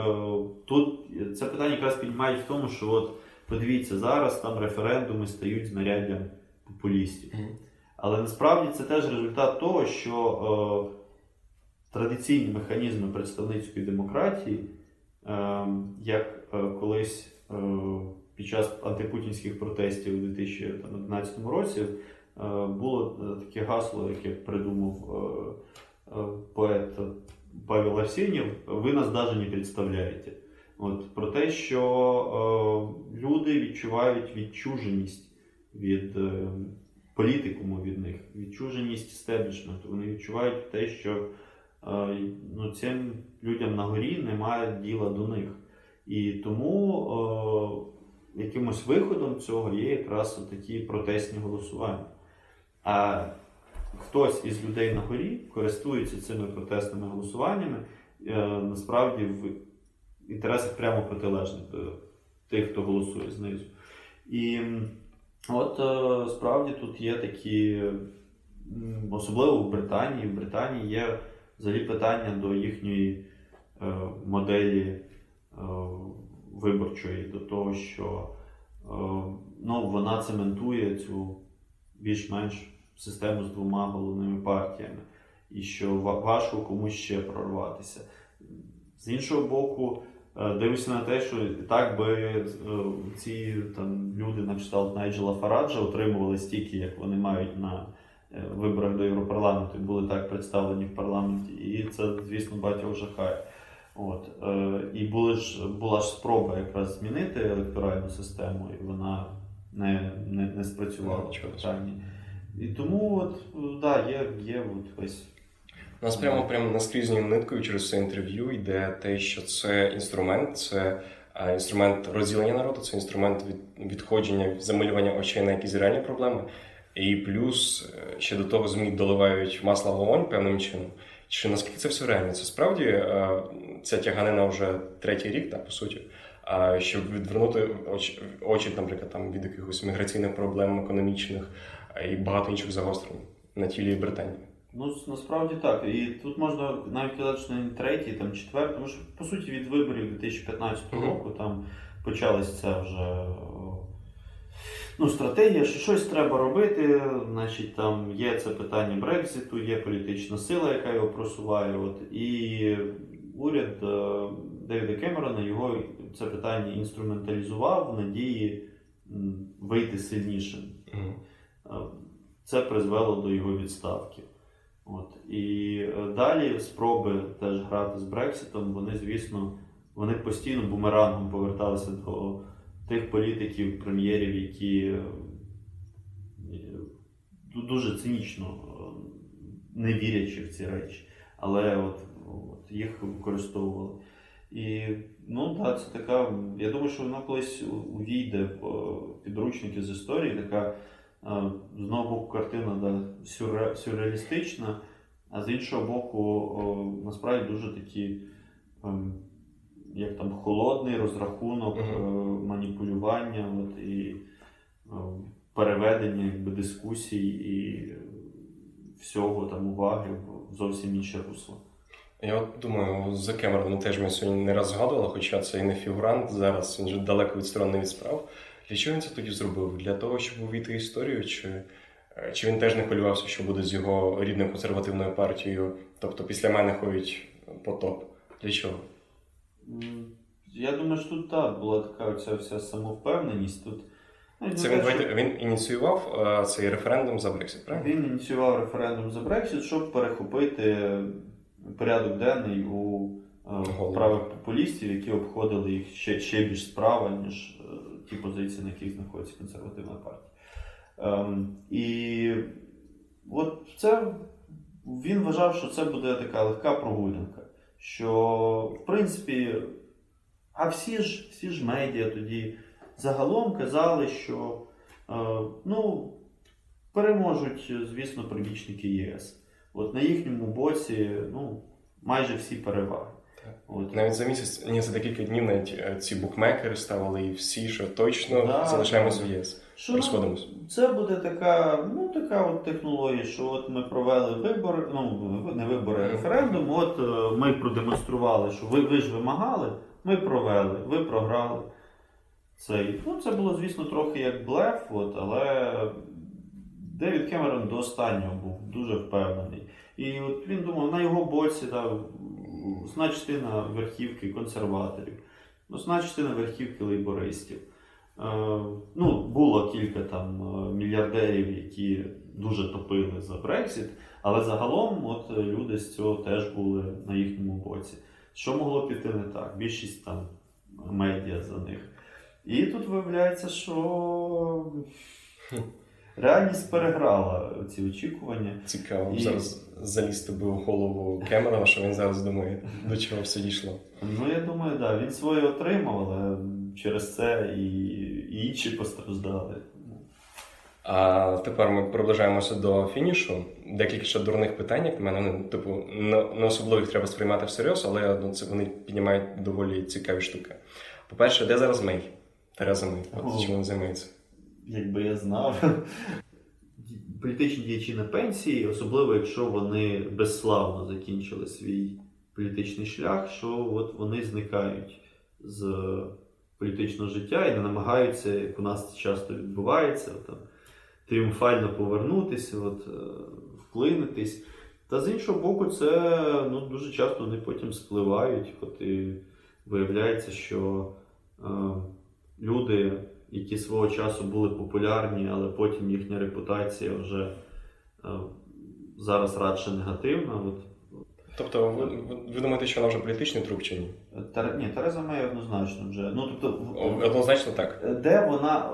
Speaker 2: тут це питання якраз піднімають в тому, що от подивіться, зараз там референдуми стають знаряддям популістів.
Speaker 1: Мгм.
Speaker 2: Але насправді це теж результат того, що е, традиційні механізми представницької демократії, е, як е, колись е, під час антипутінських протестів у 2011 році, е, було е, таке гасло, яке придумав поет Павел Арсенєв, ви нас навіть не представляєте. От, про те, що люди відчувають відчуженість від політикуму від них, відчуженість стеблішменту. Вони відчувають те, що е, ну, цим людям на горі немає діла до них. І тому е, якимось виходом цього є якраз такі протестні голосування. А хтось із людей на горі користується цими протестними голосуваннями е, насправді в інтересах прямо протилежних тих, хто голосує знизу. І от е, справді тут є такі, особливо в Британії. В Британії є взагалі питання до їхньої е, моделі е, виборчої, до того, що ну, вона цементує цю більш-менш систему з двома головними партіями, і що важко комусь ще прорватися. З іншого боку, е, дивишся на те, що так би е, ці там, люди на кшталт Найджела Фараджа отримували стільки, як вони мають на е, виборах до Європарламенту, і були так представлені в парламенті. І це, звісно, багатьох жахає. От. І були ж, була ж спроба якраз змінити електоральну систему, і вона не, не, не спрацювала в питанні. І тому от, да, є, є от весь.
Speaker 1: У нас прямо прямо наскрізною ниткою через це інтерв'ю йде те, що це інструмент, це е, інструмент розділення народу, це інструмент відходження, замилювання очей на якісь реальні проблеми. І плюс е, ще до того ЗМІ доливають масло в вогонь певним чином. Чи наскільки це все реально? Це справді е, ця тяганина вже третій рік, так по суті. А щоб відвернути очі, очі, наприклад, там від якихось міграційних проблем, економічних і багато інших загострень на тілі Британії.
Speaker 2: Ну, насправді так. І тут можна навіть казати, що не третій, там четвертий, тому що по суті від виборів 2015
Speaker 1: Мгм.
Speaker 2: року там почалась ця вже ну, стратегія, що щось треба робити. Значить, там є це питання Брекзиту, є політична сила, яка його просуває. От, і уряд е, Девіда Кемерона його це питання інструменталізував в надії вийти сильнішим. Е, Це призвело до його відставки. От. І е, далі спроби теж грати з Брекситом, вони, звісно, вони постійно бумерангом поверталися до тих політиків, прем'єрів, які е, дуже цинічно, е, не вірячи в ці речі, але от, от їх використовували. І ну так, це така. Я думаю, що воно колись увійде в підручники з історії, така з одного боку картина да, сюрре- сюрреалістична, а з іншого боку, о, насправді дуже такі, ем, як там, холодний розрахунок,
Speaker 1: Мгм.
Speaker 2: е, маніпулювання от, і переведення якби, дискусій і всього там уваги в зовсім інше русло.
Speaker 1: Я от думаю, за Кемероном теж ми сьогодні не раз згадували, хоча це і не фігурант зараз, він же далеко відсторонений від справ. Для чого він це тоді зробив? Для того, щоб увійти в історію, чи, е, чи він теж не хвилювався, що буде з його рідною консервативною партією? Тобто після мене ходить потоп. Для чого?
Speaker 2: Я думаю, що тут так, була така оця вся самовпевненість. Тут, ну,
Speaker 1: Це він,
Speaker 2: що-
Speaker 1: він ініціював е, цей референдум за Брексит, правильно?
Speaker 2: Він ініціював референдум за Брексит, щоб перехопити порядок денний у е, правих популістів, які обходили їх ще, ще більш справа, ніж ті позиції, на яких знаходиться консервативна партія. Ем, і от це він вважав, що це буде така легка прогулянка. Що, в принципі, а всі ж, всі ж медіа тоді загалом казали, що е, ну, переможуть, звісно, прибічники ЄС. От на їхньому боці ну, майже всі переваги. От.
Speaker 1: Навіть за місяць, ні, за декілька днів навіть е, ці букмекери ставили і всі, що точно
Speaker 2: Да,
Speaker 1: залишаємось в ЄС.
Speaker 2: Що
Speaker 1: Розходимось.
Speaker 2: Це буде така, ну така от технологія, що от ми провели вибори, ну не вибори, а референдум. От е, ми продемонстрували, що ви, ви ж вимагали, ми провели, ви програли. Цей. Ну, це було, звісно, трохи як блеф, от, але Девід Кемерон до останнього був дуже впевнений. І от він думав, на його боці да, основна частина верхівки консерваторів, основна частина верхівки лейбористів. Е, ну, було кілька там е, мільярдерів, які дуже топили за Брексіт, але загалом от люди з цього теж були на їхньому боці. Що могло піти не так? Більшість там медіа за них. І тут виявляється, що реальність переграла ці очікування.
Speaker 1: Цікаво
Speaker 2: І-
Speaker 1: зараз залізти би у голову Кемерона, що він зараз думає, до чого все дійшло.
Speaker 2: Ну, я думаю, да, він своє отримав, але через це і, і інші постраждали.
Speaker 1: А тепер ми приближаємося до фінішу. Декілька ще дурних питань, як на мене, типу, не, особливо їх треба сприймати всерйоз, але ну, це вони піднімають доволі цікаві штуки. По-перше, де зараз Мей? Тереза Мей. От чим вона займається?
Speaker 2: Якби я знав. Політичні діячі на пенсії, особливо якщо вони безславно закінчили свій політичний шлях, що от вони зникають з політичного життя і не намагаються, як у нас часто відбувається, там, тріумфально повернутися, от, е, вклинитись. Та з іншого боку, це ну, дуже часто вони потім спливають, от і виявляється, що е, люди, які свого часу були популярні, але потім їхня репутація вже е, зараз радше негативна. От,
Speaker 1: Тобто, ви, ви, думаєте, що вона вже політичний труп чи ні?
Speaker 2: Тер... Ні, Тереза Мей однозначно вже. Ну, тобто,
Speaker 1: Однозначно так.
Speaker 2: Де вона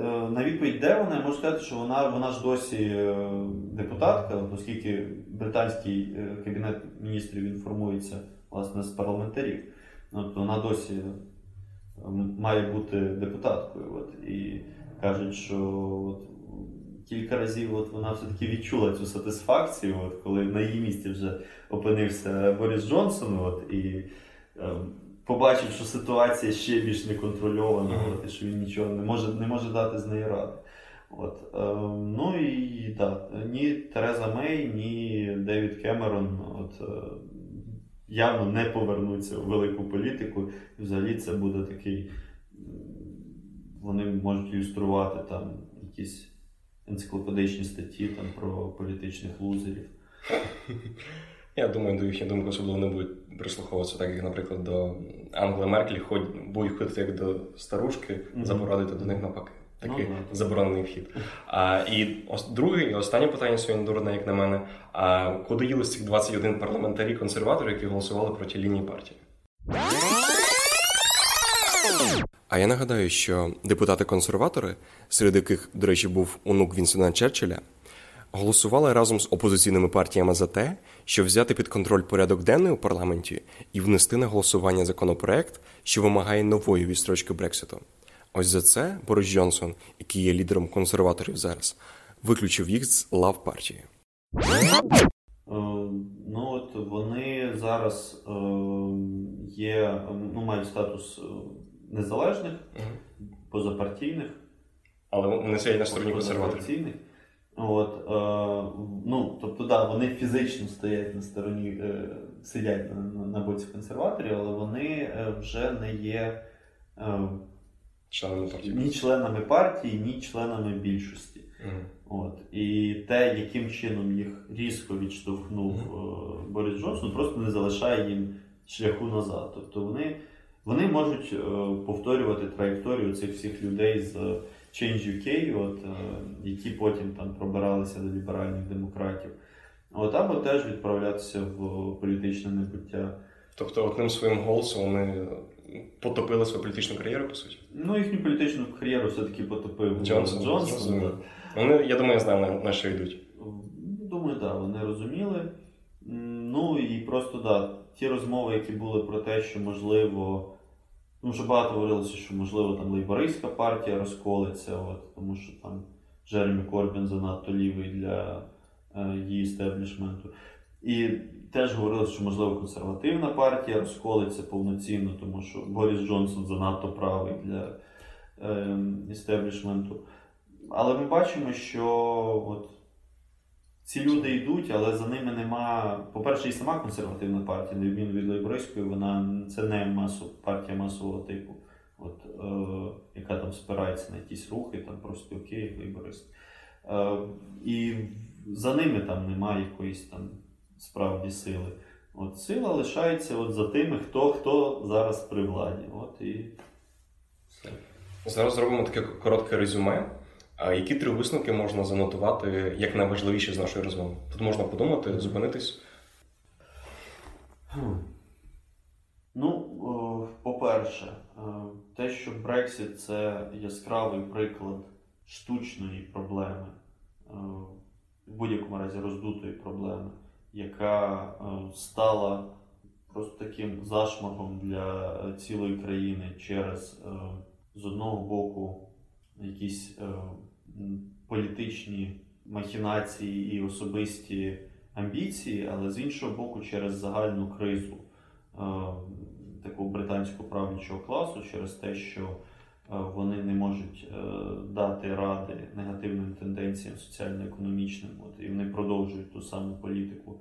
Speaker 2: е, на відповідь, де вона, я можу сказати, що вона, вона ж досі е, депутатка, оскільки британський е, кабінет міністрів інформується власне з парламентарів. От вона досі е, має бути депутаткою. От, і кажуть, що от, кілька разів от вона все-таки відчула цю сатисфакцію, от, коли на її місці вже опинився Борис Джонсон. От, і ем, побачив, що ситуація ще більш неконтрольована, і що він нічого не може, не може дати з неї ради. От, ем, ну і так, ні Тереза Мей, ні Девід Кемерон от, е, явно не повернуться у велику політику. І взагалі це буде такий. Вони можуть ілюструвати там якісь енциклопедичні статті там, про політичних лузерів.
Speaker 1: Я думаю, до їхньої думки особливо не будуть прислуховуватися, так як, наприклад, до Ангели Меркель будуть ходити як до старушки,
Speaker 2: Мгм.
Speaker 1: запорадити до них навпаки. Такий
Speaker 2: Ну, да.
Speaker 1: заборонений вхід. А, і ос- друге і останнє питання сьогодні дурне, як на мене. А куди ділись цих 21 парламентарі консерватори, які голосували проти лінії партії? А я нагадаю, що депутати-консерватори, серед яких, до речі, був онук Вінсона Черчилля, голосували разом з опозиційними партіями за те, щоб взяти під контроль порядок денний у парламенті і внести на голосування законопроект, що вимагає нової відстрочки Брекситу. Ось за це Борис Джонсон, який є лідером консерваторів зараз, виключив їх з лав партії.
Speaker 2: Е, Ну от вони зараз е, є, ну, мають статус е, незалежних, позапартійних.
Speaker 1: Але вони сидять на стороні консерваторів.
Speaker 2: От, е, ну, тобто, да, вони фізично стоять на стороні, е, сидять на, на, боці консерваторів, але вони вже не є
Speaker 1: Членами партії.
Speaker 2: ні членами партії, ні членами більшості.
Speaker 1: Мгм.
Speaker 2: От. І те, яким чином їх різко відштовхнув е, Борис Джонсон, просто не залишає їм шляху назад. Тобто вони, вони можуть е, повторювати траєкторію цих всіх людей з Change UK, от, е, які потім там пробиралися до ліберальних демократів. От, або теж відправлятися в політичне небуття.
Speaker 1: Тобто, одним своїм голосом вони потопили свою політичну кар'єру, по суті.
Speaker 2: Ну, їхню політичну кар'єру все-таки потопив
Speaker 1: Джонсон,
Speaker 2: Джонсон.
Speaker 1: зрозуміло. Вони, я думаю, знали, на, на що йдуть.
Speaker 2: Думаю, так, да, вони розуміли. Ну і просто да, ті розмови, які були про те, що можливо Тому що багато говорилося, що можливо там лейбористська партія розколиться, от, тому що там Джеремі Корбін занадто лівий для е, її істеблішменту. І теж говорилося, що можливо консервативна партія розколиться повноцінно, тому що Борис Джонсон занадто правий для істеблішменту. Але ми бачимо, що от ці люди йдуть, але за ними нема. По-перше, і сама консервативна партія, на відміну від лейбористської, вона це не масов, партія масового типу, от, е, яка там спирається на якісь рухи, там просто окей, лейборист. Е, і за ними там немає якоїсь там справді сили. От сила лишається от за тими, хто хто зараз при владі. От і все.
Speaker 1: Зараз зробимо таке коротке резюме. А які три висновки можна занотувати як найважливіші з нашої розмови? Тут можна подумати, зупинитись.
Speaker 2: Хм. Ну, по-перше, е, те, що Брексіт це яскравий приклад штучної проблеми, е, в будь-якому разі роздутої проблеми, яка е, стала просто таким зашморгом для е, цілої країни через е, з одного боку якісь політичні махінації і особисті амбіції, але з іншого боку, через загальну кризу такого британського правлячого класу, через те, що вони не можуть е, дати ради негативним тенденціям соціально-економічним, от, і вони продовжують ту саму політику.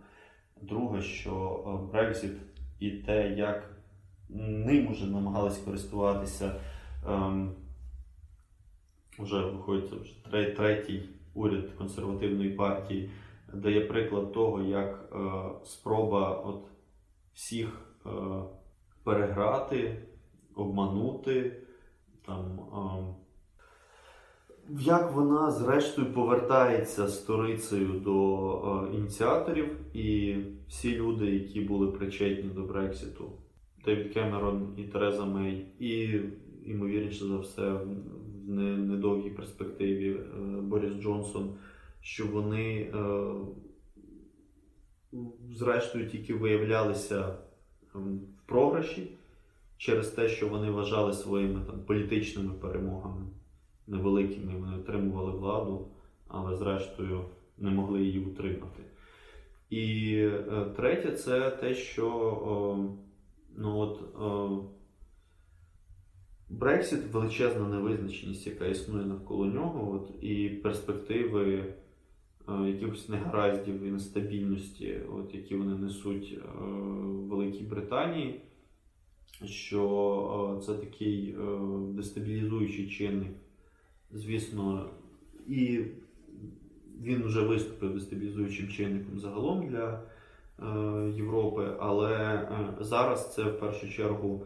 Speaker 2: Друге, що е, Брекзит і те, як ним уже намагались користуватися. ем, вже виходить вже тре- третій уряд консервативної партії, дає приклад того, як е, спроба от всіх е, переграти, обманути. Там, як вона зрештою повертається сторицею до е, ініціаторів, і всі люди, які були причетні до Брекситу, Девід Кемерон і Тереза Мей, і, ймовірніше за все, в недовгій перспективі е, Борис Джонсон, що вони е, зрештою тільки виявлялися ем, в програші через те, що вони вважали своїми там, політичними перемогами невеликими. Вони отримували владу, але зрештою не могли її утримати. І е, третє, це те, що ну от, е, Брексит величезна невизначеність, яка існує навколо нього, от, і перспективи е, якихось негараздів і нестабільності, от, які вони несуть е, Великій Британії, що е, це такий е, дестабілізуючий чинник. Звісно, і він вже виступив дестабілізуючим чинником загалом для е, Європи, але зараз це в першу чергу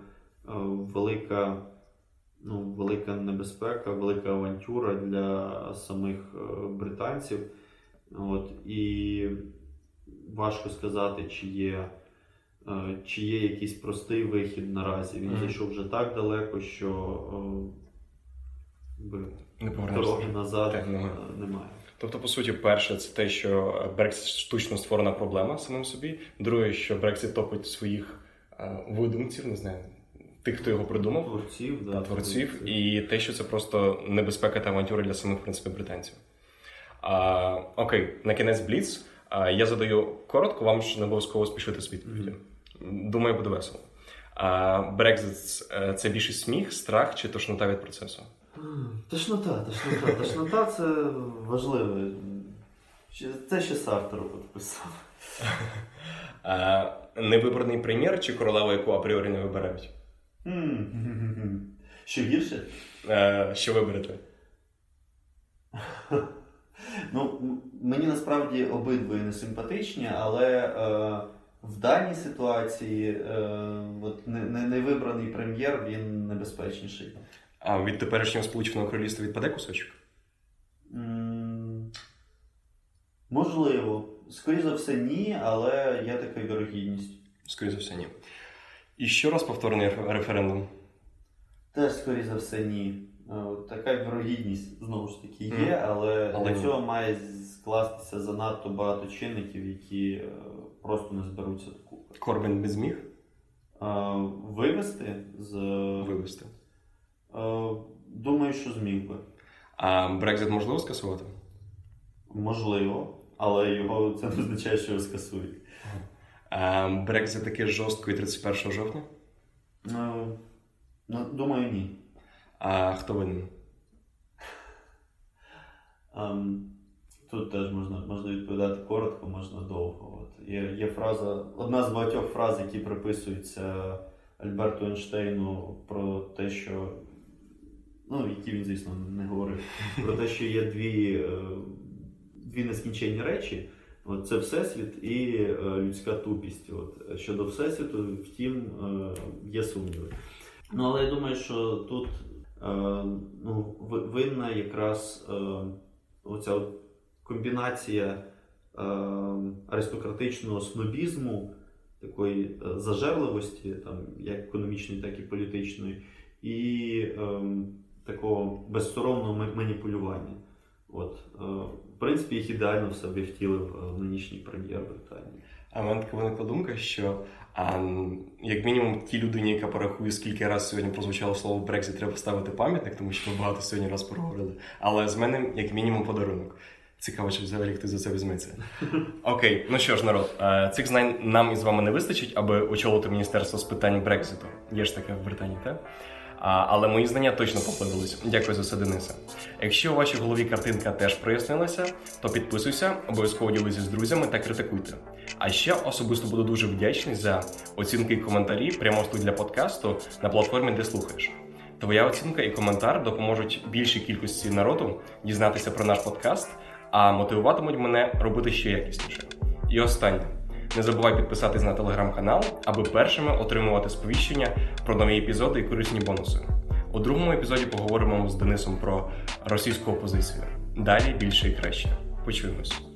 Speaker 2: велика, ну, велика небезпека, велика авантюра для самих британців. От, і важко сказати, чи є, чи є якийсь простий вихід наразі. Він зайшов вже так далеко, що е,
Speaker 1: Не
Speaker 2: дороги назад
Speaker 1: Так, немає.
Speaker 2: е, немає.
Speaker 1: Тобто, по суті, перше, це те, що Брексит штучно створена проблема самим собі. Друге, що Брексит топить своїх е, видумців, не знаю, тих, хто його придумав,
Speaker 2: Творців,
Speaker 1: та
Speaker 2: да,
Speaker 1: творців, і те, що це просто небезпека та авантюра для самих в принципі британців. А, окей, на кінець Бліц. А, я задаю коротко, вам ж не обов'язково спішити з відповіддю. Думаю, буде весело. А, Брекзит е, це більше сміх, страх чи тошнота від процесу?
Speaker 2: Тошнота, тошнота. Тошнота це важливе. Це ще Сартер підписав.
Speaker 1: А, невибраний прем'єр чи королева, яку апріорі не вибирають?
Speaker 2: Що гірше?
Speaker 1: Що виберете?
Speaker 2: Ну, мені насправді обидві не симпатичні, але е, в даній ситуації е, от не- не- невибраний прем'єр він небезпечніший.
Speaker 1: А від теперішнього сполученого королівства відпаде кусочок?
Speaker 2: М, Можливо. Скоріше за все, ні, але є така вірогідність.
Speaker 1: Скоріше за все, ні. І ще раз повторений реф- референдум.
Speaker 2: Теж, скоріше за все, ні. Е, Така вірогідність знову ж таки є, але,
Speaker 1: Але
Speaker 2: для
Speaker 1: ні.
Speaker 2: цього має скластися занадто багато чинників, які е, просто не зберуться докупи.
Speaker 1: Корбін не зміг.
Speaker 2: Вивести з.
Speaker 1: Вивести.
Speaker 2: Е, Думаю, що зміг би.
Speaker 1: А Брекзит можливо скасувати?
Speaker 2: Можливо, але його це не означає, що його скасують.
Speaker 1: А Брекзит таки жорсткий 31 жовтня?
Speaker 2: Е, Ну, думаю, ні.
Speaker 1: А хто винен?
Speaker 2: Ем, Тут теж можна, можна відповідати коротко, можна довго. Є, є фраза, одна з багатьох фраз, які приписуються Альберту Ейнштейну про те, що. Ну, які він, звісно, не говорив, про те, що є дві, е, дві нескінченні речі. От це Всесвіт і е, людська тупість. От. Щодо Всесвіту, втім, е, є сумніви. Ну, але я думаю, що тут ну, винна якраз оця комбінація аристократичного снобізму, такої е, зажерливості, там, як економічної, так і політичної, і е, такого безсоромного маніпулювання. От, е, в принципі, їх ідеально в себе втілив е, нинішній прем'єр Британії.
Speaker 1: А в мене така виникла думка, що а, як мінімум тій людині, яка порахує, скільки раз сьогодні прозвучало слово Брекзит, треба ставити пам'ятник, тому що ми багато сьогодні раз проговорили. Але з мене, як мінімум, подарунок. Цікаво, чи взагалі хтось за це візьметься. Окей, ну що ж, народ, е, цих знань нам із вами не вистачить, аби очолити міністерство з питань Брекзиту. Є ж таке в Британії, так? Але мої знання точно поплавились. Дякую за все, Денисе. Якщо у вашій голові картинка теж прояснилася, то підписуйся, обов'язково ділися з друзями та критикуйте. А ще особисто буду дуже вдячний за оцінки і коментарі прямо для подкасту на платформі, де слухаєш. Твоя оцінка і коментар допоможуть більшій кількості народу дізнатися про наш подкаст, а мотивуватимуть мене робити ще якісніше. І останнє. Не забувай підписатись на телеграм-канал, аби першими отримувати сповіщення про нові епізоди і корисні бонуси. У другому епізоді поговоримо з Денисом про російську опозицію. Далі більше і краще. Почуємось.